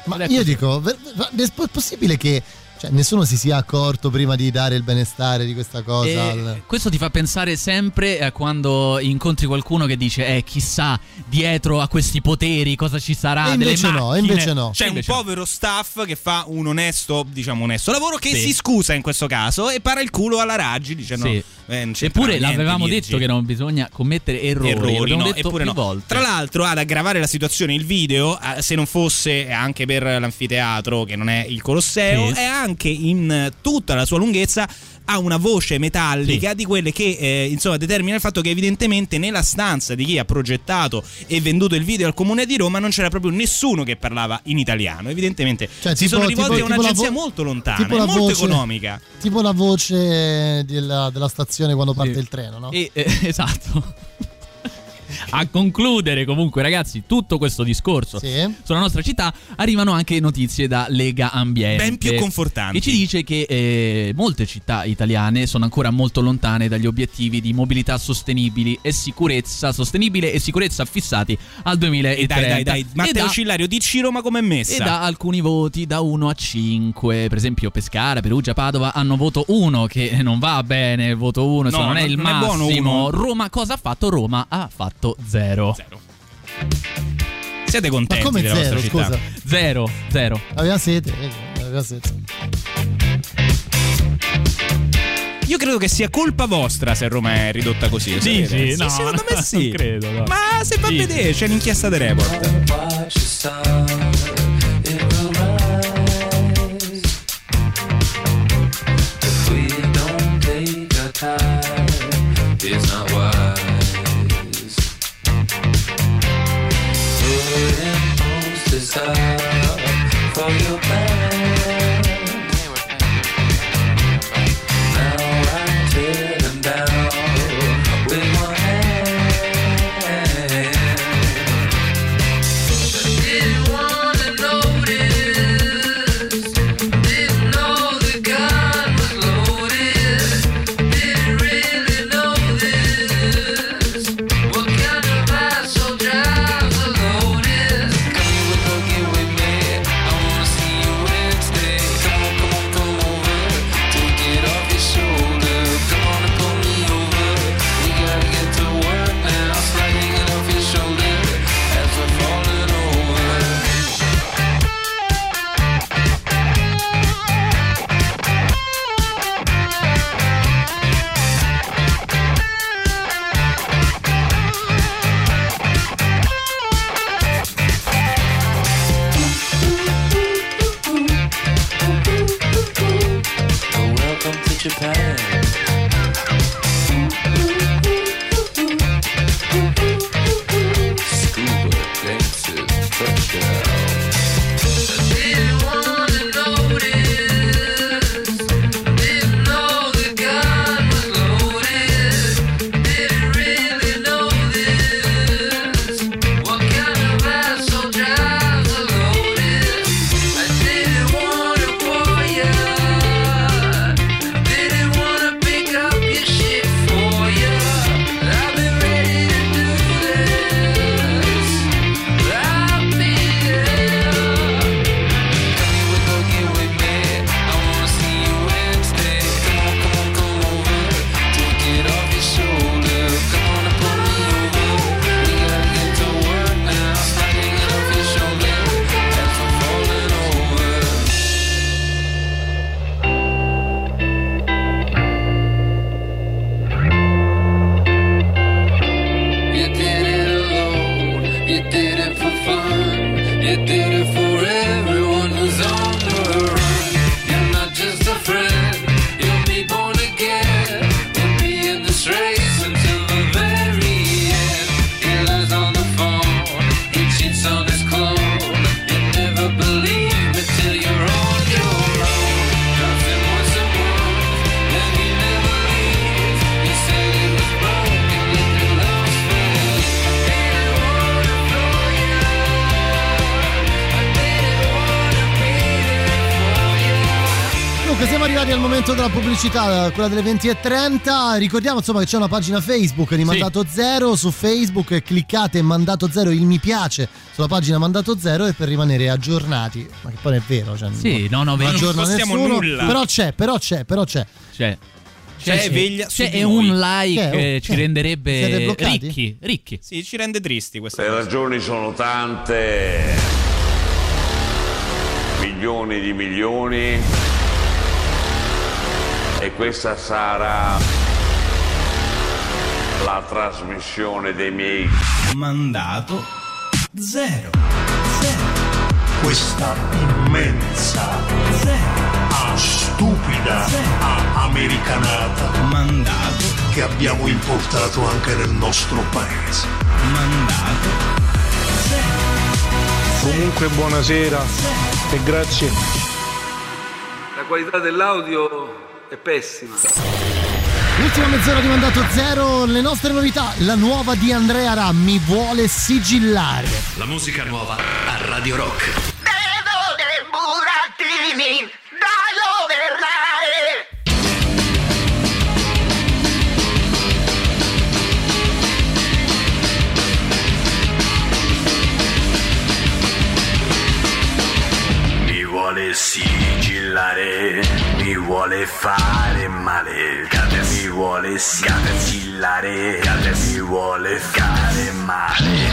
Speaker 4: Ma io dico, è possibile che cioè, nessuno si sia accorto prima di dare il benestare di questa cosa?
Speaker 5: E
Speaker 4: al-
Speaker 5: questo ti fa pensare sempre a quando incontri qualcuno che dice eh chissà dietro a questi poteri cosa ci sarà
Speaker 4: E
Speaker 5: delle
Speaker 4: invece no, e invece no.
Speaker 6: C'è un
Speaker 5: Invece no.
Speaker 6: povero staff che fa un onesto, diciamo onesto lavoro che
Speaker 5: Sì.
Speaker 6: si scusa in questo caso e para il culo alla Raggi dicendo
Speaker 5: Sì.
Speaker 6: eh,
Speaker 5: Eppure l'avevamo
Speaker 6: Virgi.
Speaker 5: detto che non bisogna commettere errori,
Speaker 6: errori, no,
Speaker 5: detto
Speaker 6: eppure
Speaker 5: più
Speaker 6: no.
Speaker 5: volte.
Speaker 6: Tra l'altro, ad aggravare la situazione, il video, eh, se non fosse anche per l'anfiteatro, che non è il Colosseo,
Speaker 5: Sì.
Speaker 6: è anche in eh, tutta la sua lunghezza. Ha una voce metallica di quelle che eh, insomma determina il fatto che evidentemente nella stanza di chi ha progettato e venduto il video al comune di Roma non c'era proprio nessuno che parlava in italiano. Evidentemente
Speaker 4: Cioè,
Speaker 6: si
Speaker 4: tipo-
Speaker 6: sono rivolti
Speaker 4: tipo-
Speaker 6: a un'agenzia
Speaker 4: vo-
Speaker 6: molto lontana
Speaker 4: tipo la
Speaker 6: molto
Speaker 4: voce-
Speaker 6: economica.
Speaker 4: Tipo la voce della, della stazione quando parte il treno, no?
Speaker 5: E, eh, esatto. A concludere comunque ragazzi tutto questo discorso
Speaker 4: Sì.
Speaker 5: sulla nostra città arrivano anche notizie da Lega Ambiente
Speaker 6: Ben più confortanti.
Speaker 5: che ci dice che eh, molte città italiane sono ancora molto lontane dagli obiettivi di mobilità sostenibili e sicurezza sostenibile e sicurezza fissati al 2030
Speaker 6: E dai, dai, dai, Matteo
Speaker 5: da-
Speaker 6: Cillario, dici Roma come è messa.
Speaker 5: e da alcuni voti da 1 a 5 per esempio Pescara, Perugia, Padova hanno voto 1 che non va bene voto 1
Speaker 6: No,
Speaker 5: non è
Speaker 6: non-
Speaker 5: il
Speaker 6: non è buono
Speaker 5: massimo
Speaker 6: uno.
Speaker 5: Roma cosa ha fatto? Roma ha fatto 0
Speaker 6: Siete contenti
Speaker 4: Ma come
Speaker 6: della
Speaker 4: zero,
Speaker 6: vostra città?
Speaker 4: scusa?
Speaker 5: 0 0
Speaker 4: Aveva sete, vedi, aveva sete.
Speaker 6: Io credo che sia colpa vostra se Roma è ridotta così.
Speaker 5: Sì, sì, no,
Speaker 6: secondo me sì.
Speaker 5: non credo, no.
Speaker 6: Ma se fa
Speaker 5: Sì.
Speaker 6: vedere, c'è l'inchiesta di report.
Speaker 4: side pubblicità, quella delle 20.30. Ricordiamo insomma che c'è una pagina Facebook di Mandato Zero. Su Facebook cliccate Mandato Zero il mi piace sulla pagina Mandato Zero e per rimanere aggiornati. Ma che poi non è vero, cioè,
Speaker 5: Sì, no, no,
Speaker 4: non aggiorna nessuno.
Speaker 5: nulla.
Speaker 4: Però c'è, però c'è, però c'è.
Speaker 5: C'è.
Speaker 6: C'è
Speaker 5: C'è,
Speaker 6: veglia
Speaker 5: c'è e
Speaker 6: noi.
Speaker 5: un like
Speaker 6: Che?
Speaker 5: eh, ci renderebbe ricchi, ricchi.
Speaker 6: Sì, ci rende tristi questa
Speaker 27: Le
Speaker 6: cosa.
Speaker 27: ragioni sono tante, milioni di milioni, e questa sarà la trasmissione dei miei
Speaker 6: mandato zero.
Speaker 31: Questa immensa, ah, stupida, ah, americanata
Speaker 6: mandato
Speaker 31: che abbiamo importato anche nel nostro paese.
Speaker 6: Mandato
Speaker 32: Comunque buonasera e grazie.
Speaker 33: La qualità dell'audio è pessima.
Speaker 4: L'ultima mezz'ora di Mandato Zero, le nostre novità. La nuova di Andrea Ra mi vuole sigillare.
Speaker 25: La musica nuova a Radio Rock.
Speaker 21: burattini da governare.
Speaker 26: Mi vuole sigillare, mi vuole fare male, cade mi vuole sigillare, cade mi vuole fare male.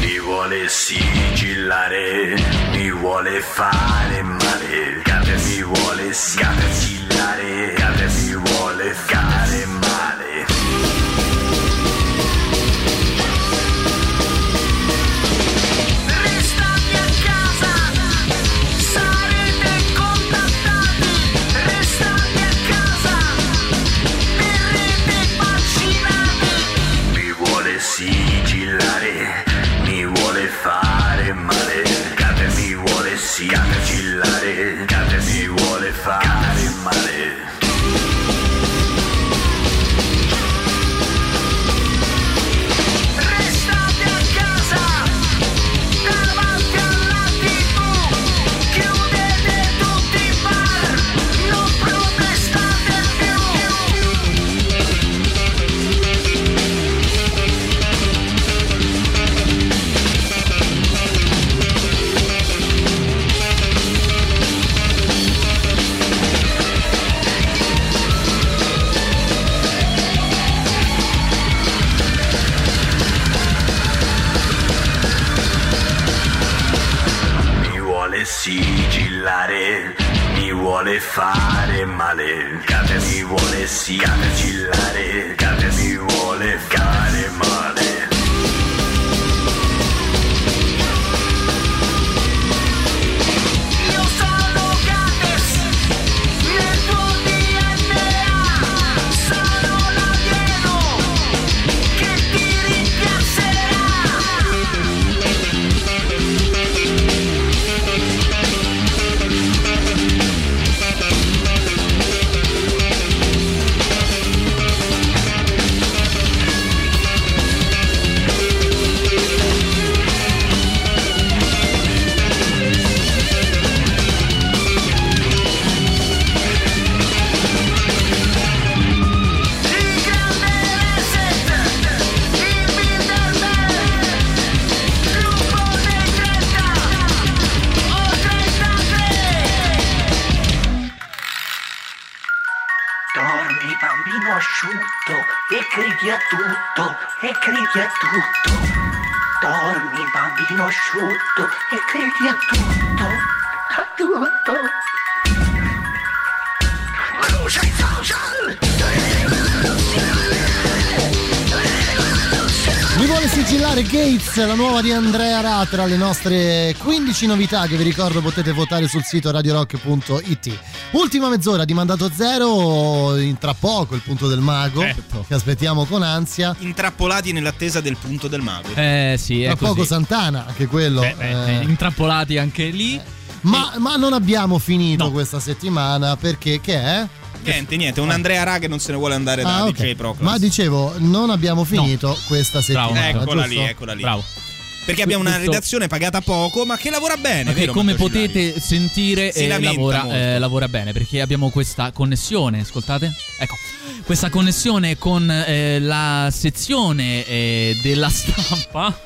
Speaker 26: Mi vuole sigillare, mi vuole fare male, mi vuole sigillare,
Speaker 4: Gates, la nuova di Andrea Ra tra le nostre 15 novità che vi ricordo potete votare sul sito radiorock.it. Ultima mezz'ora di mandato zero, in tra poco il punto del mago,
Speaker 6: Certo.
Speaker 4: che aspettiamo con ansia.
Speaker 6: Intrappolati nell'attesa del punto del mago.
Speaker 5: Eh sì, è
Speaker 4: Tra poco
Speaker 5: così.
Speaker 4: Santana, anche quello.
Speaker 5: Beh, beh,
Speaker 4: eh.
Speaker 5: intrappolati anche lì.
Speaker 4: Ma, ma non abbiamo finito questa settimana perché che è?
Speaker 6: Niente, niente, un Andrea Ra che non se ne vuole andare da
Speaker 4: Ah, ok.
Speaker 6: DJ Proclass.
Speaker 4: Ma dicevo, non abbiamo finito questa settimana.
Speaker 6: Eccola
Speaker 4: giusto?
Speaker 6: lì, eccola lì.
Speaker 5: Bravo.
Speaker 6: Perché abbiamo una redazione pagata poco, ma che lavora bene, vero?
Speaker 5: come potete sentire eh, lavora, eh, lavora bene perché abbiamo questa connessione, ascoltate? Ecco, questa connessione con eh, la sezione eh, della stampa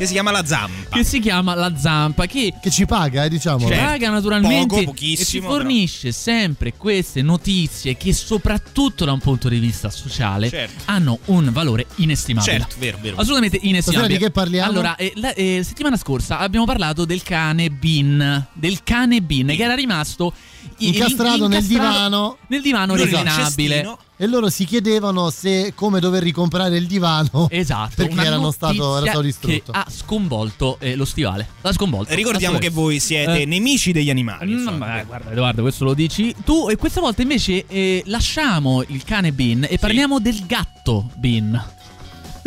Speaker 6: Che si chiama La Zampa.
Speaker 5: che si chiama La Zampa che,
Speaker 4: Che ci paga, eh, diciamo.
Speaker 5: ci paga naturalmente
Speaker 6: Poco,
Speaker 5: e ci
Speaker 6: pochissimo,
Speaker 5: fornisce sempre queste notizie che soprattutto da un punto di vista sociale
Speaker 6: Certo.
Speaker 5: hanno un valore inestimabile.
Speaker 6: Certo, vero, vero.
Speaker 5: Assolutamente inestimabile.
Speaker 4: Stasera di che parliamo?
Speaker 5: Allora, eh, la eh, settimana scorsa abbiamo parlato del cane Bin. Del cane Bin che era rimasto i-
Speaker 4: Incastrato nel divano.
Speaker 5: Nel divano reclinabile.
Speaker 4: E loro si chiedevano se come dover ricomprare il divano.
Speaker 5: Esatto,
Speaker 4: Perché erano stato, era stato distrutto.
Speaker 5: Ha sconvolto eh, lo stivale. L'ha sconvolto.
Speaker 6: Ricordiamo che voi siete
Speaker 5: Eh,
Speaker 6: nemici degli animali.
Speaker 5: Mm,
Speaker 6: insomma.
Speaker 5: ma guarda Edoardo, questo lo dici tu e questa volta invece eh, lasciamo il cane Bin e parliamo del gatto Bin.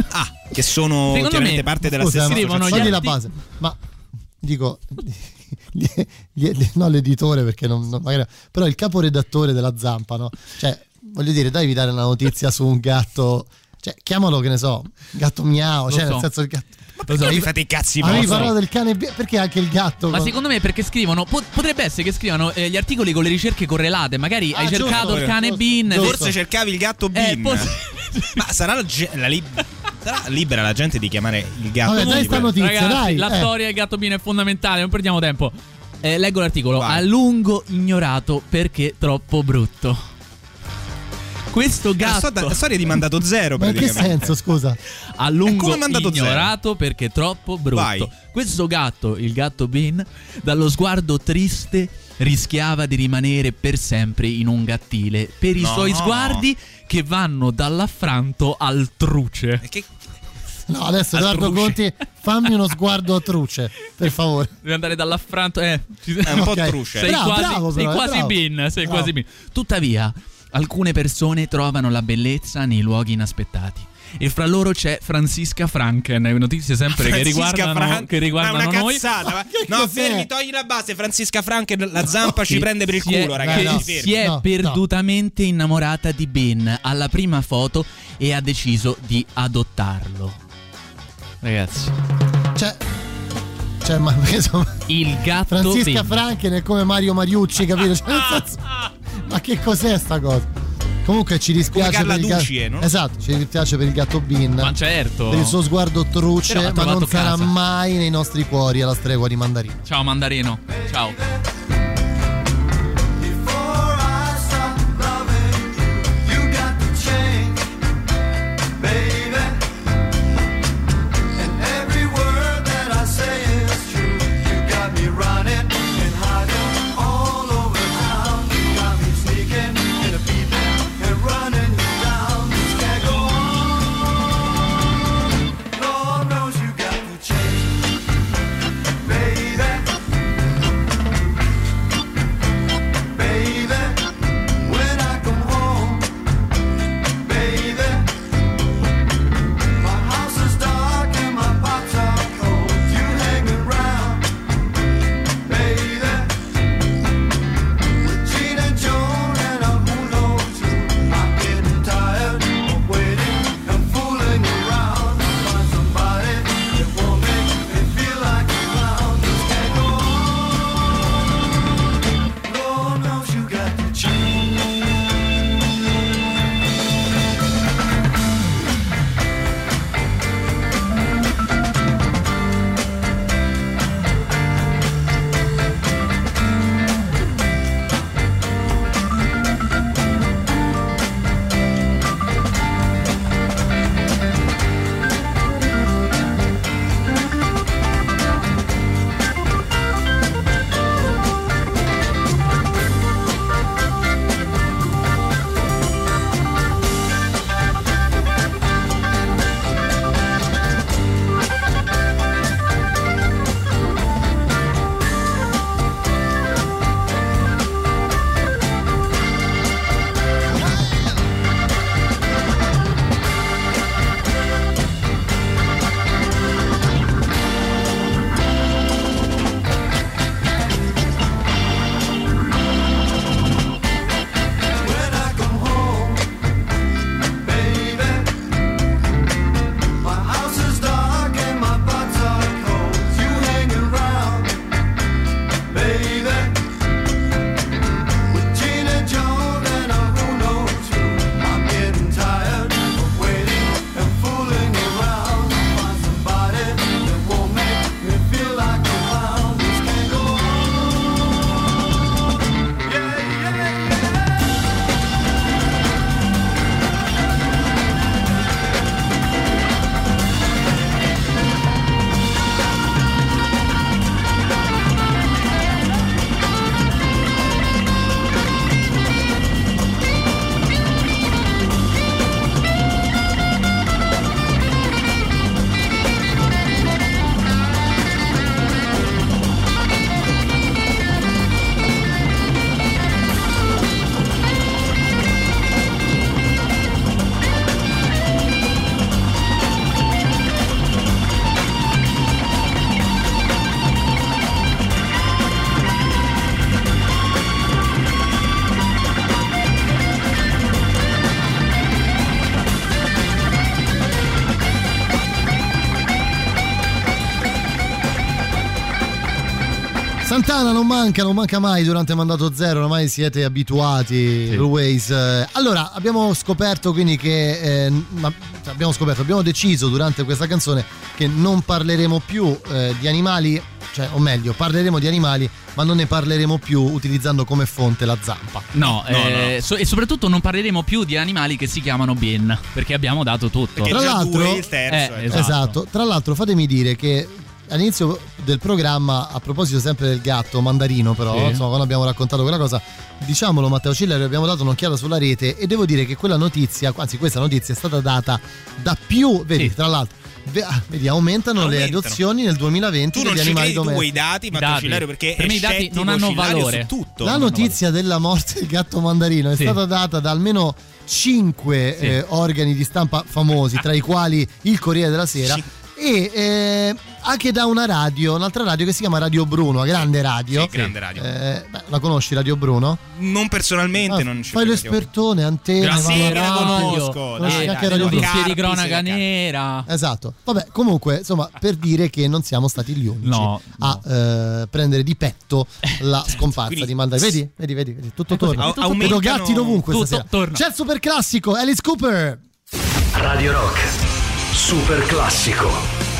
Speaker 6: Ah, che sono
Speaker 5: Secondo
Speaker 6: chiaramente
Speaker 5: me-
Speaker 6: parte della
Speaker 4: Scusa,
Speaker 6: stessa
Speaker 4: ma
Speaker 5: scrivono
Speaker 4: togli
Speaker 5: gli
Speaker 4: la base. Ma dico, gli- gli- no, l'editore perché non, non- magari, però il caporedattore della Zampa, no? Cioè, voglio dire, dai, dare una notizia su un gatto. Cioè, chiamalo che ne so, gatto miau,
Speaker 5: Lo
Speaker 4: cioè,
Speaker 5: so.
Speaker 4: nel senso il gatto.
Speaker 6: Ma perché non vi fate i cazzi
Speaker 4: Avevi
Speaker 6: vostri?
Speaker 4: parlato del cane, perché anche il gatto?
Speaker 5: Ma
Speaker 4: con-
Speaker 5: secondo me perché scrivono po- potrebbe essere che scrivano eh, gli articoli con le ricerche correlate, magari
Speaker 4: Ah,
Speaker 5: hai
Speaker 4: giusto,
Speaker 5: cercato il cane
Speaker 4: giusto.
Speaker 5: Bin
Speaker 4: Giusto.
Speaker 6: Forse cercavi il gatto
Speaker 5: Eh,
Speaker 6: Bin.
Speaker 5: poss-
Speaker 6: Ma sarà, la, la lib- sarà libera la gente di chiamare il gatto
Speaker 4: Vabbè, dai,
Speaker 6: Bin?
Speaker 4: sta notizia,
Speaker 5: Ragazzi,
Speaker 4: dai.
Speaker 5: la
Speaker 4: eh.
Speaker 5: storia del gatto Bin è fondamentale, non perdiamo tempo. Eh, leggo l'articolo.
Speaker 6: Vai.
Speaker 5: A lungo ignorato perché troppo brutto. Questo
Speaker 6: La,
Speaker 5: gatto
Speaker 6: storia- la storia di mandato zero
Speaker 4: Ma in che senso, scusa?
Speaker 5: a lungo
Speaker 6: come mandato zero?
Speaker 5: ignorato perché troppo brutto.
Speaker 6: Vai.
Speaker 5: Questo gatto, il gatto Bin, dallo sguardo triste rischiava di rimanere per sempre in un gattile per i
Speaker 6: No.
Speaker 5: suoi sguardi che vanno dall'affranto al truce.
Speaker 6: E che-
Speaker 4: No, adesso Edoardo
Speaker 6: Altruce.
Speaker 4: Conti, fammi uno sguardo a truce, per favore.
Speaker 5: Devi andare dall'affranto, eh.
Speaker 6: È un po'
Speaker 4: Ok.
Speaker 6: truce.
Speaker 5: Sei
Speaker 4: Bravo,
Speaker 5: quasi,
Speaker 4: bravo,
Speaker 5: sei
Speaker 4: però,
Speaker 5: quasi bin, sei
Speaker 4: Bravo.
Speaker 5: quasi bin. Tuttavia, alcune persone trovano la bellezza nei luoghi inaspettati. E fra loro c'è Francisca Franken, notizie sempre che
Speaker 6: Francisca
Speaker 5: riguardano,
Speaker 6: Frank-
Speaker 5: che riguardano
Speaker 6: ma una
Speaker 5: noi.
Speaker 6: cazzata, ma-
Speaker 4: che
Speaker 6: no,
Speaker 4: cos'è?
Speaker 6: fermi, togli la base. Francisca Frank, la zampa ci
Speaker 5: Che
Speaker 6: prende per il
Speaker 5: si è-
Speaker 6: culo, ragazzi.
Speaker 4: Eh, no.
Speaker 5: Si è
Speaker 4: No, no.
Speaker 5: perdutamente innamorata di Ben alla prima foto e ha deciso di adottarlo. Ragazzi,
Speaker 4: Cioè, cioè ma insomma,
Speaker 5: il gatto
Speaker 4: Francisca
Speaker 5: Ben.
Speaker 4: Franken è come Mario Mariucci, capito? Cioè, nel senso- ma che cos'è sta cosa? Comunque ci dispiace per il gatto.
Speaker 6: Ducie, no?
Speaker 4: Esatto, ci dispiace per il gatto Bin.
Speaker 5: Ma certo.
Speaker 4: Per il suo sguardo truce, ma non sarà
Speaker 5: casa.
Speaker 4: mai nei nostri cuori alla stregua di Mandarino.
Speaker 5: Ciao Mandarino. Ciao.
Speaker 4: Santana non manca, non manca mai durante Mandato Zero, ormai siete abituati,
Speaker 5: Sì.
Speaker 4: always. Eh, Allora, abbiamo scoperto quindi che, eh, ma- cioè, abbiamo scoperto, abbiamo deciso durante questa canzone che non parleremo più eh, di animali, cioè, o meglio, parleremo di animali, ma non ne parleremo più utilizzando come fonte la zampa.
Speaker 5: No, eh, so- e soprattutto non parleremo più di animali che si chiamano bien, perché abbiamo dato tutto.
Speaker 4: Tra l'altro,
Speaker 5: Eh,
Speaker 4: esatto. Tra l'altro, fatemi dire che all'inizio del programma, a proposito sempre del gatto mandarino, però,
Speaker 5: Sì.
Speaker 4: insomma, quando abbiamo raccontato quella cosa, diciamolo, Matteo Cillari, abbiamo dato un'occhiata sulla rete e devo dire che quella notizia, anzi, questa notizia è stata data da più, vedi, tra l'altro. ah, Vedi, aumentano, le
Speaker 6: Aumentano.
Speaker 4: adozioni nel 2020
Speaker 6: Tu non
Speaker 4: degli animali
Speaker 6: credi tu
Speaker 4: domestici.
Speaker 6: quei dati, Matteo
Speaker 5: dati.
Speaker 6: Cillario, perché
Speaker 5: Per me i dati non hanno valore.
Speaker 6: tutto.
Speaker 4: La notizia della morte del gatto mandarino è
Speaker 5: Sì.
Speaker 4: stata data da almeno cinque
Speaker 5: Sì.
Speaker 4: eh, organi di stampa famosi, tra i quali il Corriere della Sera. E eh, anche da una radio, un'altra radio che si chiama Radio Bruno, grande radio.
Speaker 6: Sì, grande radio.
Speaker 4: Eh, beh, la conosci Radio Bruno?
Speaker 6: Non personalmente,
Speaker 4: Ah,
Speaker 6: non ci
Speaker 4: fai l'espertone, antenne,
Speaker 6: Grazie,
Speaker 4: va
Speaker 6: la conosco,
Speaker 4: Conosci
Speaker 6: dai,
Speaker 4: anche
Speaker 6: dai,
Speaker 4: Radio Bruno.
Speaker 5: Di cronaca
Speaker 6: la-
Speaker 5: nera.
Speaker 4: Esatto. Vabbè, comunque, insomma, per dire che non siamo stati gli unici
Speaker 5: No,
Speaker 4: a eh, prendere di petto la scomparsa
Speaker 6: Quindi-
Speaker 4: di Mandarino. Vedi, vedi, vedi, vedi, tutto
Speaker 5: così,
Speaker 4: torna.
Speaker 6: au-
Speaker 4: Vedo
Speaker 6: aumentano-
Speaker 4: gatti dovunque
Speaker 5: tutto
Speaker 4: stasera.
Speaker 5: torna.
Speaker 4: C'è il super classico, Alice Cooper.
Speaker 25: Radio Rock. Super classico.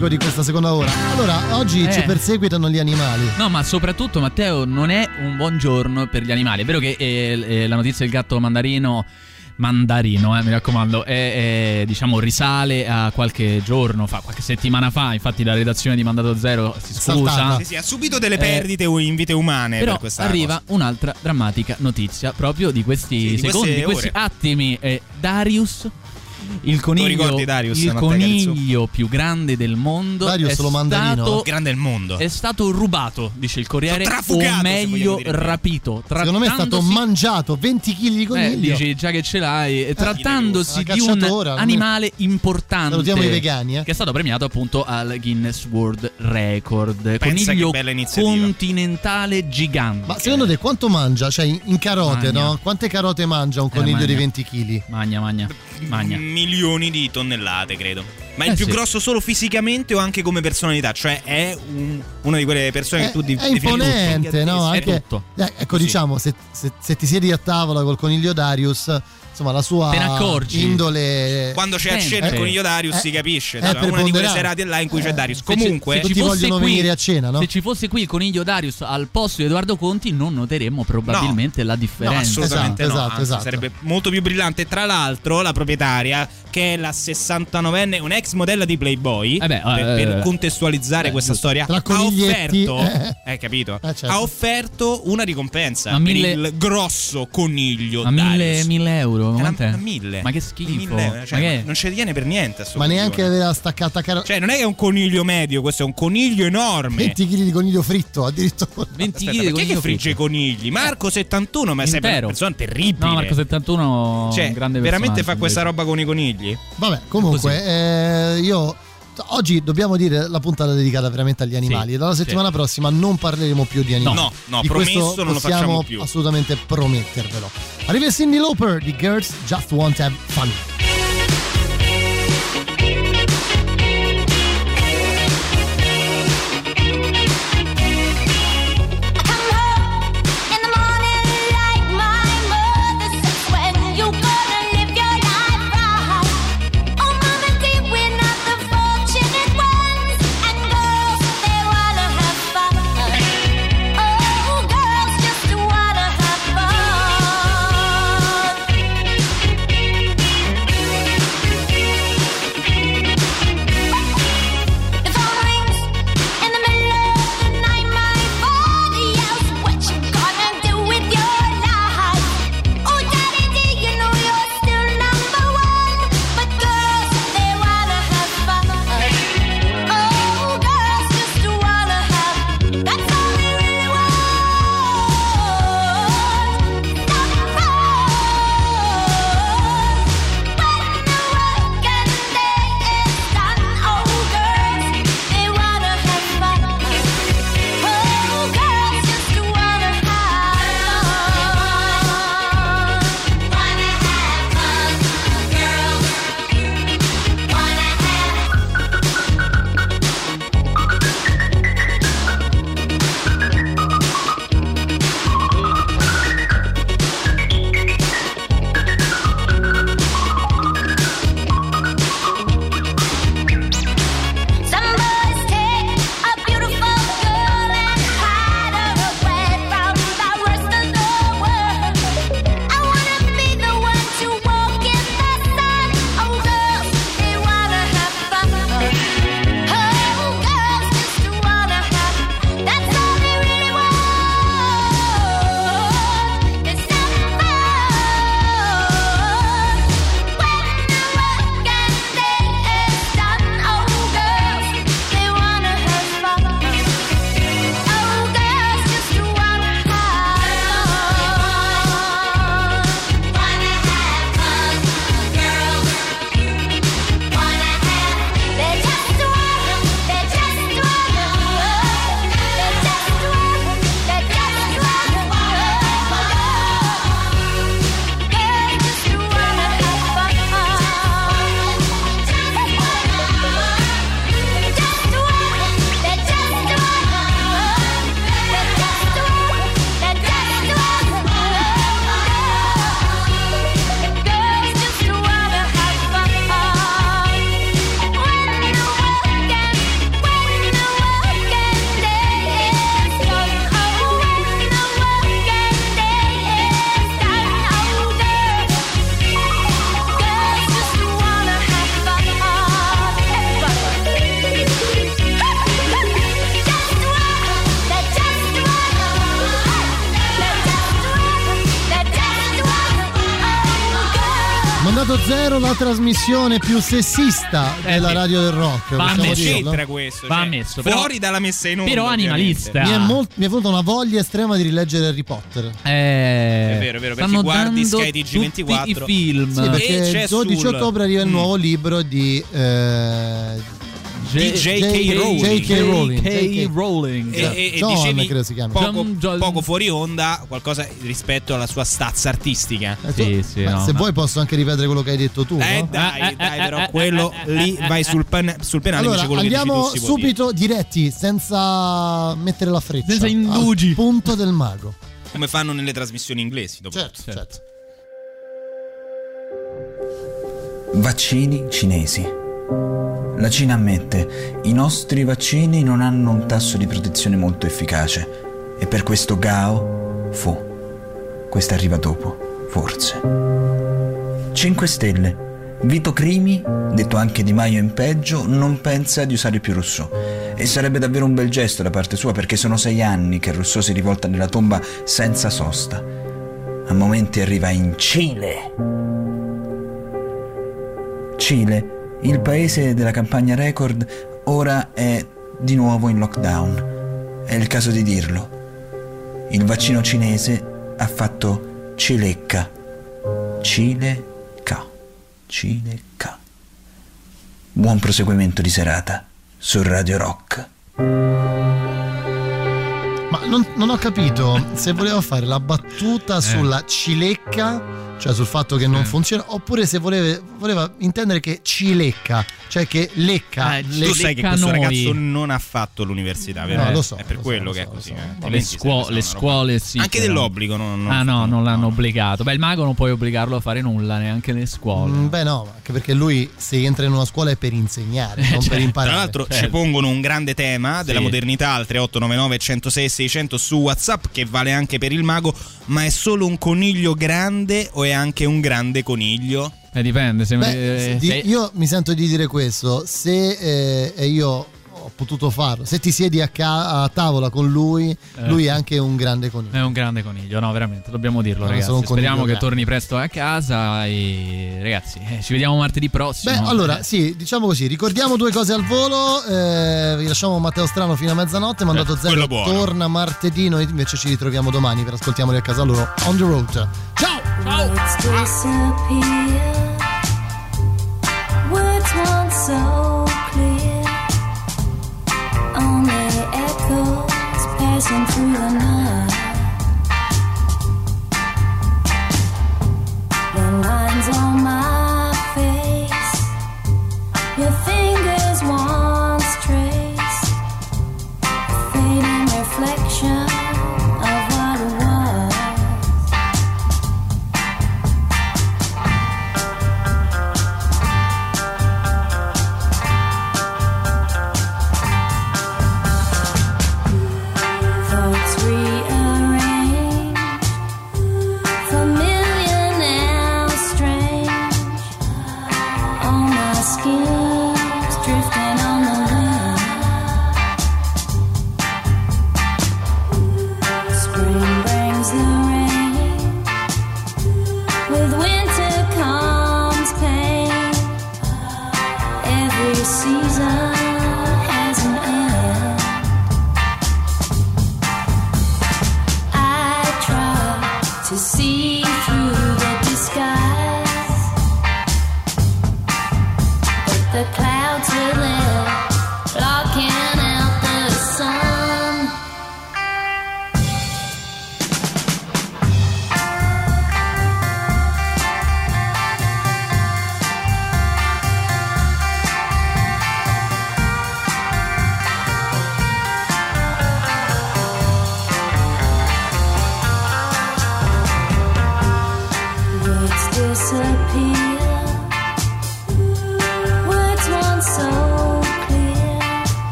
Speaker 4: Classico di questa seconda ora. Allora, oggi
Speaker 5: Eh.
Speaker 4: ci perseguitano gli animali.
Speaker 5: No, ma soprattutto Matteo non è un buon giorno per gli animali. È vero che eh, eh, la notizia del gatto mandarino mandarino, eh, mi raccomando, è, è, diciamo risale a qualche giorno fa, qualche settimana fa, infatti la redazione di Mandato Zero si scusa.
Speaker 6: Sì, sì, ha subito delle
Speaker 5: Eh,
Speaker 6: perdite in vite umane
Speaker 5: Però
Speaker 6: per questa
Speaker 5: arriva un'altra drammatica notizia proprio di questi
Speaker 6: Sì, di
Speaker 5: secondi, di questi attimi. Eh, Darius Il coniglio,
Speaker 6: ricordi, Darius,
Speaker 5: il coniglio più grande del mondo
Speaker 4: Darius
Speaker 5: è
Speaker 4: lo mandarino?
Speaker 5: stato,
Speaker 6: Grande del mondo.
Speaker 5: è stato rubato, dice il Corriere, o meglio rapito.
Speaker 4: Secondo me è stato
Speaker 5: Trattandosi-
Speaker 4: mangiato 20 kg di
Speaker 5: Eh,
Speaker 4: coniglio.
Speaker 5: dici già che ce l'hai, e trattandosi
Speaker 4: Una
Speaker 5: di un animale importante
Speaker 4: Salutiamo i vegani, eh.
Speaker 5: che è stato premiato appunto al Guinness World Record.
Speaker 6: Pensa
Speaker 5: Coniglio continentale gigante.
Speaker 4: Ma secondo te quanto mangia? Cioè in carote,
Speaker 5: Magna.
Speaker 4: no? Quante carote mangia un coniglio
Speaker 5: magna.
Speaker 4: di 20 kg?
Speaker 5: Magna, magna, magna.
Speaker 6: Milioni di tonnellate, credo. Ma è
Speaker 5: Eh
Speaker 6: il più
Speaker 5: sì.
Speaker 6: grosso solo fisicamente o anche come personalità? Cioè è un- una di quelle persone che tu di-
Speaker 4: È
Speaker 6: definisci
Speaker 4: imponente, no?
Speaker 6: È
Speaker 4: Anche,
Speaker 6: tutto.
Speaker 4: eh, ecco, diciamo, se, se- se ti siedi a tavola col coniglio Darius, insomma, la sua indole.
Speaker 6: Quando c'è a cena il coniglio Darius
Speaker 4: Eh,
Speaker 6: si capisce.
Speaker 4: è
Speaker 6: Insomma, una di quelle serate là in cui c'è Darius.
Speaker 5: Se ci-
Speaker 6: Comunque,
Speaker 5: se ci
Speaker 4: vogliono
Speaker 5: qui-
Speaker 4: venire a cena, no?
Speaker 5: Se ci fosse qui il coniglio Darius al posto di Edoardo Conti, non noteremmo probabilmente la
Speaker 6: No,
Speaker 5: differenza.
Speaker 6: assolutamente
Speaker 4: Esatto,
Speaker 6: no.
Speaker 4: esatto,
Speaker 6: anzi,
Speaker 4: esatto.
Speaker 6: Sarebbe molto più brillante. Tra l'altro, la proprietaria, che è la 69enne, un'ex modella di Playboy,
Speaker 5: Eh beh,
Speaker 6: per,
Speaker 5: eh,
Speaker 6: per
Speaker 5: eh,
Speaker 6: contestualizzare
Speaker 4: eh,
Speaker 6: questa storia, ha offerto,
Speaker 4: eh.
Speaker 6: hai capito?
Speaker 4: Eh, certo.
Speaker 6: Ha offerto una ricompensa
Speaker 5: Ma
Speaker 6: per
Speaker 5: mille-
Speaker 6: il grosso coniglio.
Speaker 5: Ma mille, mille euro? Ma
Speaker 6: ma mille.
Speaker 5: Ma che schifo.
Speaker 6: Mille euro, cioè,
Speaker 5: ma che
Speaker 6: Non ci tiene per niente. a
Speaker 4: Ma neanche aveva staccata cara-
Speaker 6: Cioè, non è che è un coniglio medio, questo è un coniglio enorme.
Speaker 4: 20 kg di coniglio fritto, addirittura.
Speaker 5: 20
Speaker 6: Aspetta,
Speaker 5: kg di
Speaker 6: perché che
Speaker 5: coniglio
Speaker 6: frigge i conigli? Marco 71, ma sei per una
Speaker 5: Intero.
Speaker 6: persona terribile.
Speaker 5: No, Marco 71
Speaker 6: Cioè,
Speaker 5: un grande
Speaker 6: veramente fa questa roba con i conigli?
Speaker 4: Vabbè, comunque, eh, io. Oggi dobbiamo dire la puntata dedicata veramente agli animali.
Speaker 5: Sì,
Speaker 4: Dalla
Speaker 5: sì.
Speaker 4: settimana prossima non parleremo più di animali.
Speaker 6: No, no,
Speaker 4: di
Speaker 6: promesso non lo facciamo più.
Speaker 4: assolutamente promettervelo. Arriva Cindy Lauper di Girls Just Want to Have Fun. Trasmissione più sessista della radio del rock.
Speaker 5: Va ammesso.
Speaker 6: c'entra questo?
Speaker 5: Va
Speaker 6: Cioè,
Speaker 5: ammesso, però-
Speaker 6: fuori dalla messa in onda.
Speaker 5: però animalista.
Speaker 4: Mi è, molt- mi è venuta una voglia estrema di rileggere Harry Potter.
Speaker 5: Eh,
Speaker 6: È vero, è vero, perché
Speaker 5: stanno
Speaker 6: guardi
Speaker 5: dando
Speaker 6: Sky TG24.
Speaker 5: tutti i film.
Speaker 4: Sì,
Speaker 6: E
Speaker 4: perché il 12
Speaker 6: sul-
Speaker 4: ottobre arriva il
Speaker 6: Mm.
Speaker 4: nuovo libro di eh,
Speaker 6: Di J.K. Rowling.
Speaker 4: J.K. Rowling.
Speaker 5: J.K. Rowling.
Speaker 6: E, e- e
Speaker 4: John,
Speaker 6: dicevi
Speaker 4: credo si chiami.
Speaker 6: poco, fuori onda qualcosa rispetto alla sua stazza artistica.
Speaker 4: Eh, tu-
Speaker 5: Sì, sì, no,
Speaker 4: se
Speaker 5: no.
Speaker 4: vuoi posso anche ripetere quello che hai detto tu.
Speaker 6: Eh
Speaker 4: no?
Speaker 6: dai, dai, però quello lì vai sul, pen- sul penale
Speaker 4: Allora, andiamo subito diretti, senza mettere la freccia.
Speaker 5: Senza indugi.
Speaker 4: Al punto del mago.
Speaker 6: come fanno nelle trasmissioni inglesi. Dopo.
Speaker 4: Certo, certo.
Speaker 34: Vaccini cinesi. La Cina ammette, i nostri vaccini non hanno un tasso di protezione molto efficace e per questo Gao fu. Questa arriva dopo, forse. 5 Stelle. Vito Crimi, detto anche Di Maio in peggio, non pensa di usare più Rousseau. E sarebbe davvero un bel gesto da parte sua perché sono sei anni che Rousseau si rivolta nella tomba senza sosta. A momenti arriva in Cile. Cile, il paese della campagna record, ora è di nuovo in lockdown. È il caso di dirlo. Il vaccino cinese ha fatto cilecca. Cilecca. Cilecca. Buon proseguimento di serata su Radio Rock.
Speaker 4: Ma non, non ho capito se voleva fare la battuta sulla cilecca, cioè sul fatto che non funziona, oppure se voleva, voleva intendere che cilecca, cioè che lecca.
Speaker 5: Eh,
Speaker 4: le-
Speaker 6: Tu sai che
Speaker 5: lecca
Speaker 6: questo
Speaker 5: noi.
Speaker 6: ragazzo non ha fatto l'università, vero?
Speaker 4: No, lo so,
Speaker 6: È per
Speaker 4: lo so,
Speaker 6: quello
Speaker 4: lo
Speaker 6: che
Speaker 4: so,
Speaker 6: è così.
Speaker 4: so.
Speaker 6: eh.
Speaker 5: Le, scuo- le scuole sì.
Speaker 6: Anche
Speaker 5: però.
Speaker 6: dell'obbligo, no, no,
Speaker 5: ah no,
Speaker 6: no,
Speaker 5: non l'hanno
Speaker 6: no.
Speaker 5: obbligato. Beh, il mago non puoi obbligarlo a fare nulla, neanche le scuole.
Speaker 4: Mm, Beh no, anche perché lui se entra in una scuola è per insegnare, non per imparare.
Speaker 6: Tra l'altro ci
Speaker 5: certo.
Speaker 6: pongono un grande tema della
Speaker 5: Sì.
Speaker 6: modernità al 3899 106 600 su WhatsApp che vale anche per il mago, ma è solo un coniglio grande o è anche un grande coniglio?
Speaker 5: Eh, dipende. Se,
Speaker 4: Beh,
Speaker 5: eh,
Speaker 4: di-
Speaker 5: se-
Speaker 4: io mi sento di dire questo, se eh, e io ho potuto farlo, se ti siedi a, ca- a tavola con lui,
Speaker 5: Eh.
Speaker 4: lui è anche un grande coniglio.
Speaker 5: È un grande coniglio, no, veramente, dobbiamo dirlo,
Speaker 4: No,
Speaker 5: ragazzi. Speriamo che torni presto a casa. E ragazzi, eh, ci vediamo martedì prossimo.
Speaker 4: Beh, allora,
Speaker 5: Eh,
Speaker 4: sì, diciamo così, ricordiamo due cose al volo, eh, vi lasciamo Matteo Strano fino a mezzanotte, mandato
Speaker 6: Eh,
Speaker 4: zero, torna martedì, noi invece ci ritroviamo domani per ascoltiamoli a casa loro on the road. Ciao!
Speaker 35: Words disappear. 远去了吗